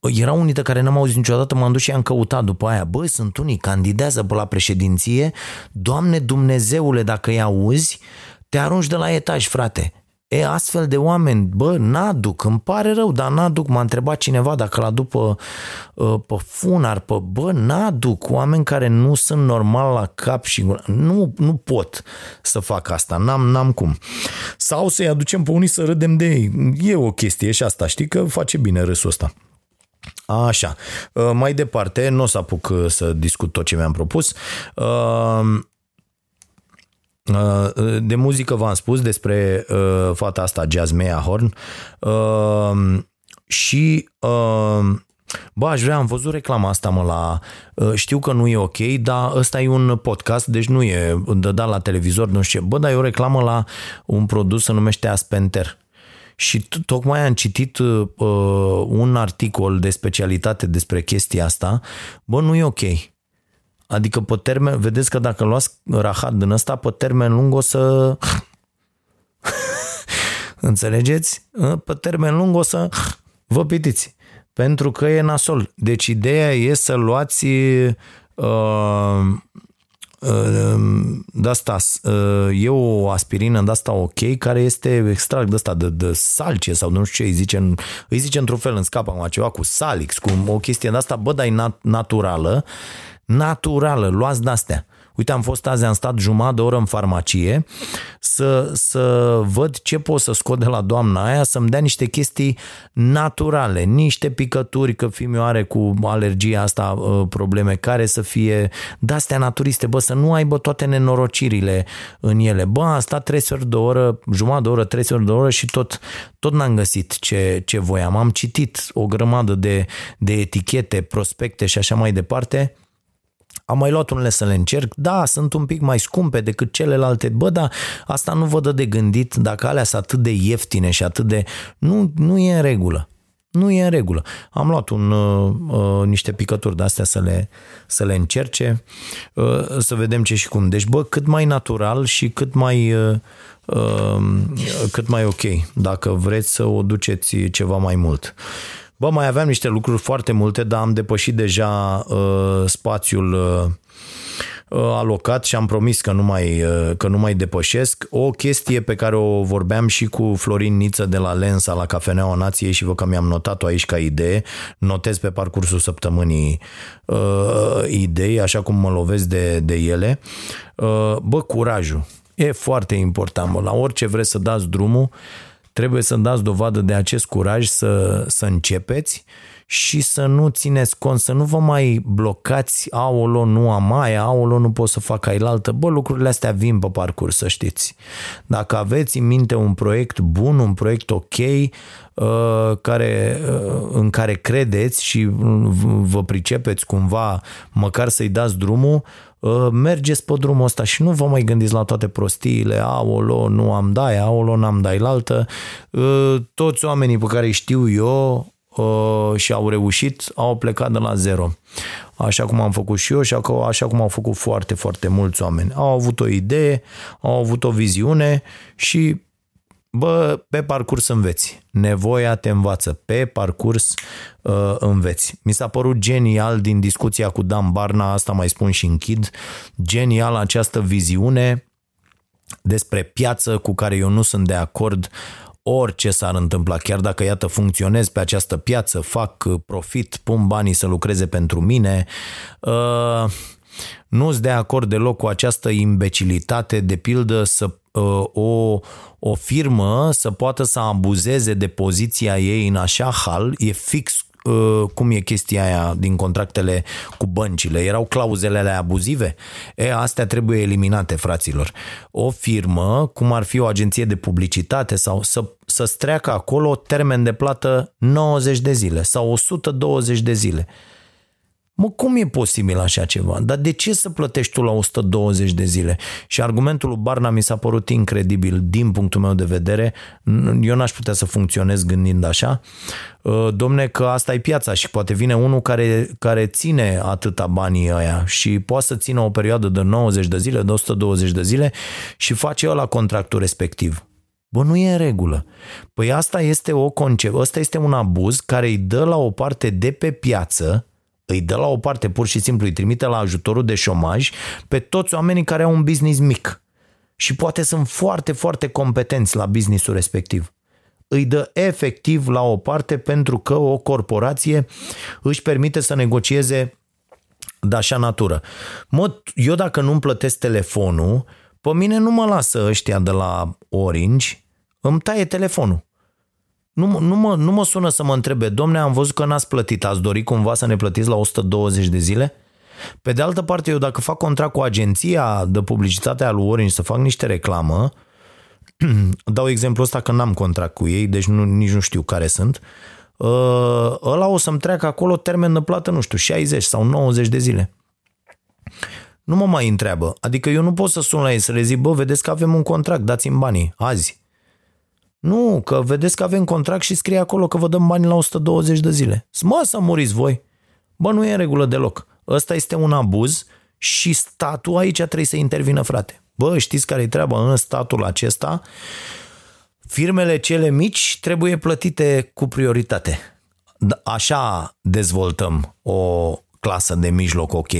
era unii de care n-am auzit niciodată, m-am dus și am căutat după aia. Bă, sunt unii, candidează pe la președinție, Doamne Dumnezeule, dacă îi auzi, te arunci de la etaj, frate. E, astfel de oameni, bă, n-aduc, îmi pare rău, dar n-aduc. M-a întrebat cineva dacă l-aduc pe, ă, pe funar, pe, bă, n-aduc oameni care nu sunt normal la cap și nu, nu pot să fac asta, n-am, n-am cum. Sau să-i aducem pe unii să râdem de ei. E o chestie și asta, știi că face bine râsul ăsta. Așa, ă, mai departe, nu o să apuc să discut tot ce mi-am propus. Ă, Uh, de muzică v-am spus despre uh, fata asta, Jasmea Horn, uh, și Bă, aș vrea, am văzut reclama asta, mă, la... Știu că nu e ok, dar ăsta e un podcast, deci nu e de dat la televizor, nu știu ce. Bă, dar e o reclamă la un produs, se numește Aspenter. Și tocmai am citit uh, un articol de specialitate despre chestia asta. Bă, nu e ok. Adică pe termen, vedeți că dacă luați rahat din ăsta, pe termen lung o să... Înțelegeți? Pe termen lung o să vă pitiți. Pentru că e nasol. Deci ideea e să luați uh, uh, de asta, uh, e o aspirină de asta ok, care este extract de asta de, de salcie sau nu știu ce îi zice, îi zice într-un fel în scapă ceva cu salix, cu o chestie de asta, bă, dar e nat- naturală naturală, luați de-astea. Uite, am fost azi, am stat jumătate de oră în farmacie să, să văd ce pot să scot de la doamna aia, să-mi dea niște chestii naturale, niște picături, că fimiu are cu alergia asta uh, probleme, care să fie de-astea naturiste, bă, să nu aibă toate nenorocirile în ele. Bă, am stat 3 ori de oră, jumătate de oră, 3 ori de oră și tot, tot n-am găsit ce, ce voiam. Am citit o grămadă de, de etichete, prospecte și așa mai departe am mai luat unele să le încerc, da, sunt un pic mai scumpe decât celelalte, bă, dar asta nu vă dă de gândit dacă alea sunt atât de ieftine și atât de... Nu, nu e în regulă. Nu e în regulă. Am luat un, uh, uh, niște picături de astea să le, să le încerce, uh, să vedem ce și cum. Deci, bă, cât mai natural și cât mai, uh, uh, cât mai ok, dacă vreți să o duceți ceva mai mult. Bă, mai aveam niște lucruri foarte multe, dar am depășit deja uh, spațiul uh, uh, alocat și am promis că nu, mai, uh, că nu mai depășesc. O chestie pe care o vorbeam și cu Florin Niță de la Lensa la Cafeneaua Nației și vă că mi-am notat-o aici ca idee, notez pe parcursul săptămânii uh, idei, așa cum mă lovesc de, de ele. Uh, bă, curajul. E foarte important, bă. La orice vreți să dați drumul, Trebuie să dați dovadă de acest curaj să, să începeți și să nu țineți cont, să nu vă mai blocați, aolo, nu am aia, aolo, nu pot să fac ailaltă. Bă, lucrurile astea vin pe parcurs, să știți. Dacă aveți în minte un proiect bun, un proiect ok, uh, care, uh, în care credeți și vă pricepeți cumva, măcar să-i dați drumul, uh, mergeți pe drumul ăsta și nu vă mai gândiți la toate prostiile, aolo, nu am dai, aolo, n-am dai laltă. Uh, toți oamenii pe care îi știu eu și au reușit, au plecat de la zero. Așa cum am făcut și eu și așa cum au făcut foarte, foarte mulți oameni. Au avut o idee, au avut o viziune și Bă, pe parcurs înveți. Nevoia te învață. Pe parcurs uh, înveți. Mi s-a părut genial din discuția cu Dan Barna, asta mai spun și închid, genial această viziune despre piață cu care eu nu sunt de acord orice s-ar întâmpla, chiar dacă, iată, funcționez pe această piață, fac profit, pun banii să lucreze pentru mine, uh, nu sunt de acord deloc cu această imbecilitate, de pildă să uh, o, o firmă să poată să abuzeze de poziția ei în așa hal, e fix uh, cum e chestia aia din contractele cu băncile. Erau clauzele alea abuzive? E, astea trebuie eliminate, fraților. O firmă, cum ar fi o agenție de publicitate sau să, să streacă acolo termen de plată 90 de zile sau 120 de zile. Mă, cum e posibil așa ceva? Dar de ce să plătești tu la 120 de zile? Și argumentul lui Barna mi s-a părut incredibil din punctul meu de vedere. Eu n-aș putea să funcționez gândind așa. Ă, domne, că asta e piața și poate vine unul care, care ține atâta banii ăia și poate să țină o perioadă de 90 de zile, de 120 de zile și face la contractul respectiv. Bă, nu e în regulă. Păi asta este o concept, ăsta este un abuz care îi dă la o parte de pe piață îi dă la o parte pur și simplu, îi trimite la ajutorul de șomaj pe toți oamenii care au un business mic și poate sunt foarte, foarte competenți la businessul respectiv. Îi dă efectiv la o parte pentru că o corporație își permite să negocieze de așa natură. Mă, eu dacă nu-mi plătesc telefonul, pe mine nu mă lasă ăștia de la Orange, îmi taie telefonul. Nu, nu, mă, nu mă sună să mă întrebe, domne, am văzut că n-ați plătit, ați dori cumva să ne plătiți la 120 de zile? Pe de altă parte, eu dacă fac contract cu agenția de publicitate a lui Orange să fac niște reclamă, dau exemplu ăsta că n-am contract cu ei, deci nu, nici nu știu care sunt, ă, ăla o să-mi treacă acolo termen de plată, nu știu, 60 sau 90 de zile. Nu mă mai întreabă. Adică eu nu pot să sun la ei să le zic, bă, vedeți că avem un contract, dați-mi banii, azi. Nu, că vedeți că avem contract și scrie acolo că vă dăm bani la 120 de zile. Mă, să muriți voi. Bă, nu e în regulă deloc. Ăsta este un abuz și statul aici trebuie să intervină, frate. Bă, știți care e treaba în statul acesta? Firmele cele mici trebuie plătite cu prioritate. Așa dezvoltăm o clasă de mijloc ok.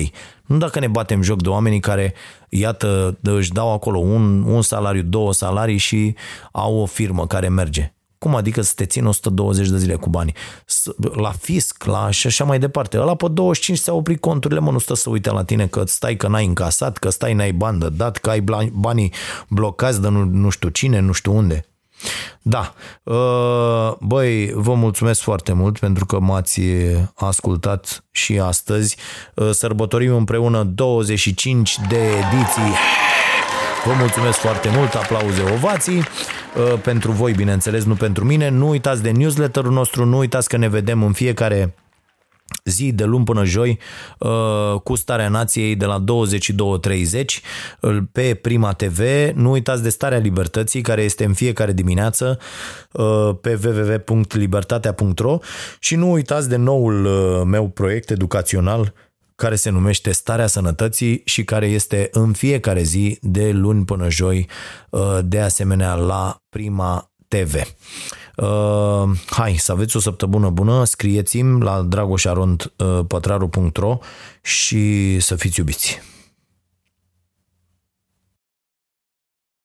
Nu dacă ne batem joc de oamenii care, iată, își dau acolo un, un salariu, două salarii și au o firmă care merge. Cum adică să te țin 120 de zile cu banii? La fisc, la și așa mai departe. Ăla pe 25 s-a oprit conturile, mă, nu stă să uite la tine că stai că n-ai încasat, că stai n-ai bani de dat, că ai banii blocați de nu, nu știu cine, nu știu unde. Da. Uh, băi, vă mulțumesc foarte mult pentru că m-ați ascultat și astăzi. Uh, sărbătorim împreună 25 de ediții. Vă mulțumesc foarte mult, aplauze, ovații uh, pentru voi, bineînțeles, nu pentru mine. Nu uitați de newsletterul nostru, nu uitați că ne vedem în fiecare zi de luni până joi uh, cu Starea Nației de la 22.30 pe Prima TV. Nu uitați de Starea Libertății care este în fiecare dimineață uh, pe www.libertatea.ro și nu uitați de noul uh, meu proiect educațional care se numește Starea Sănătății și care este în fiecare zi de luni până joi de asemenea la Prima TV. Uh, hai, să aveți o săptămână bună, scrieți-mi la dragoșarondpătraru.ro și să fiți iubiți.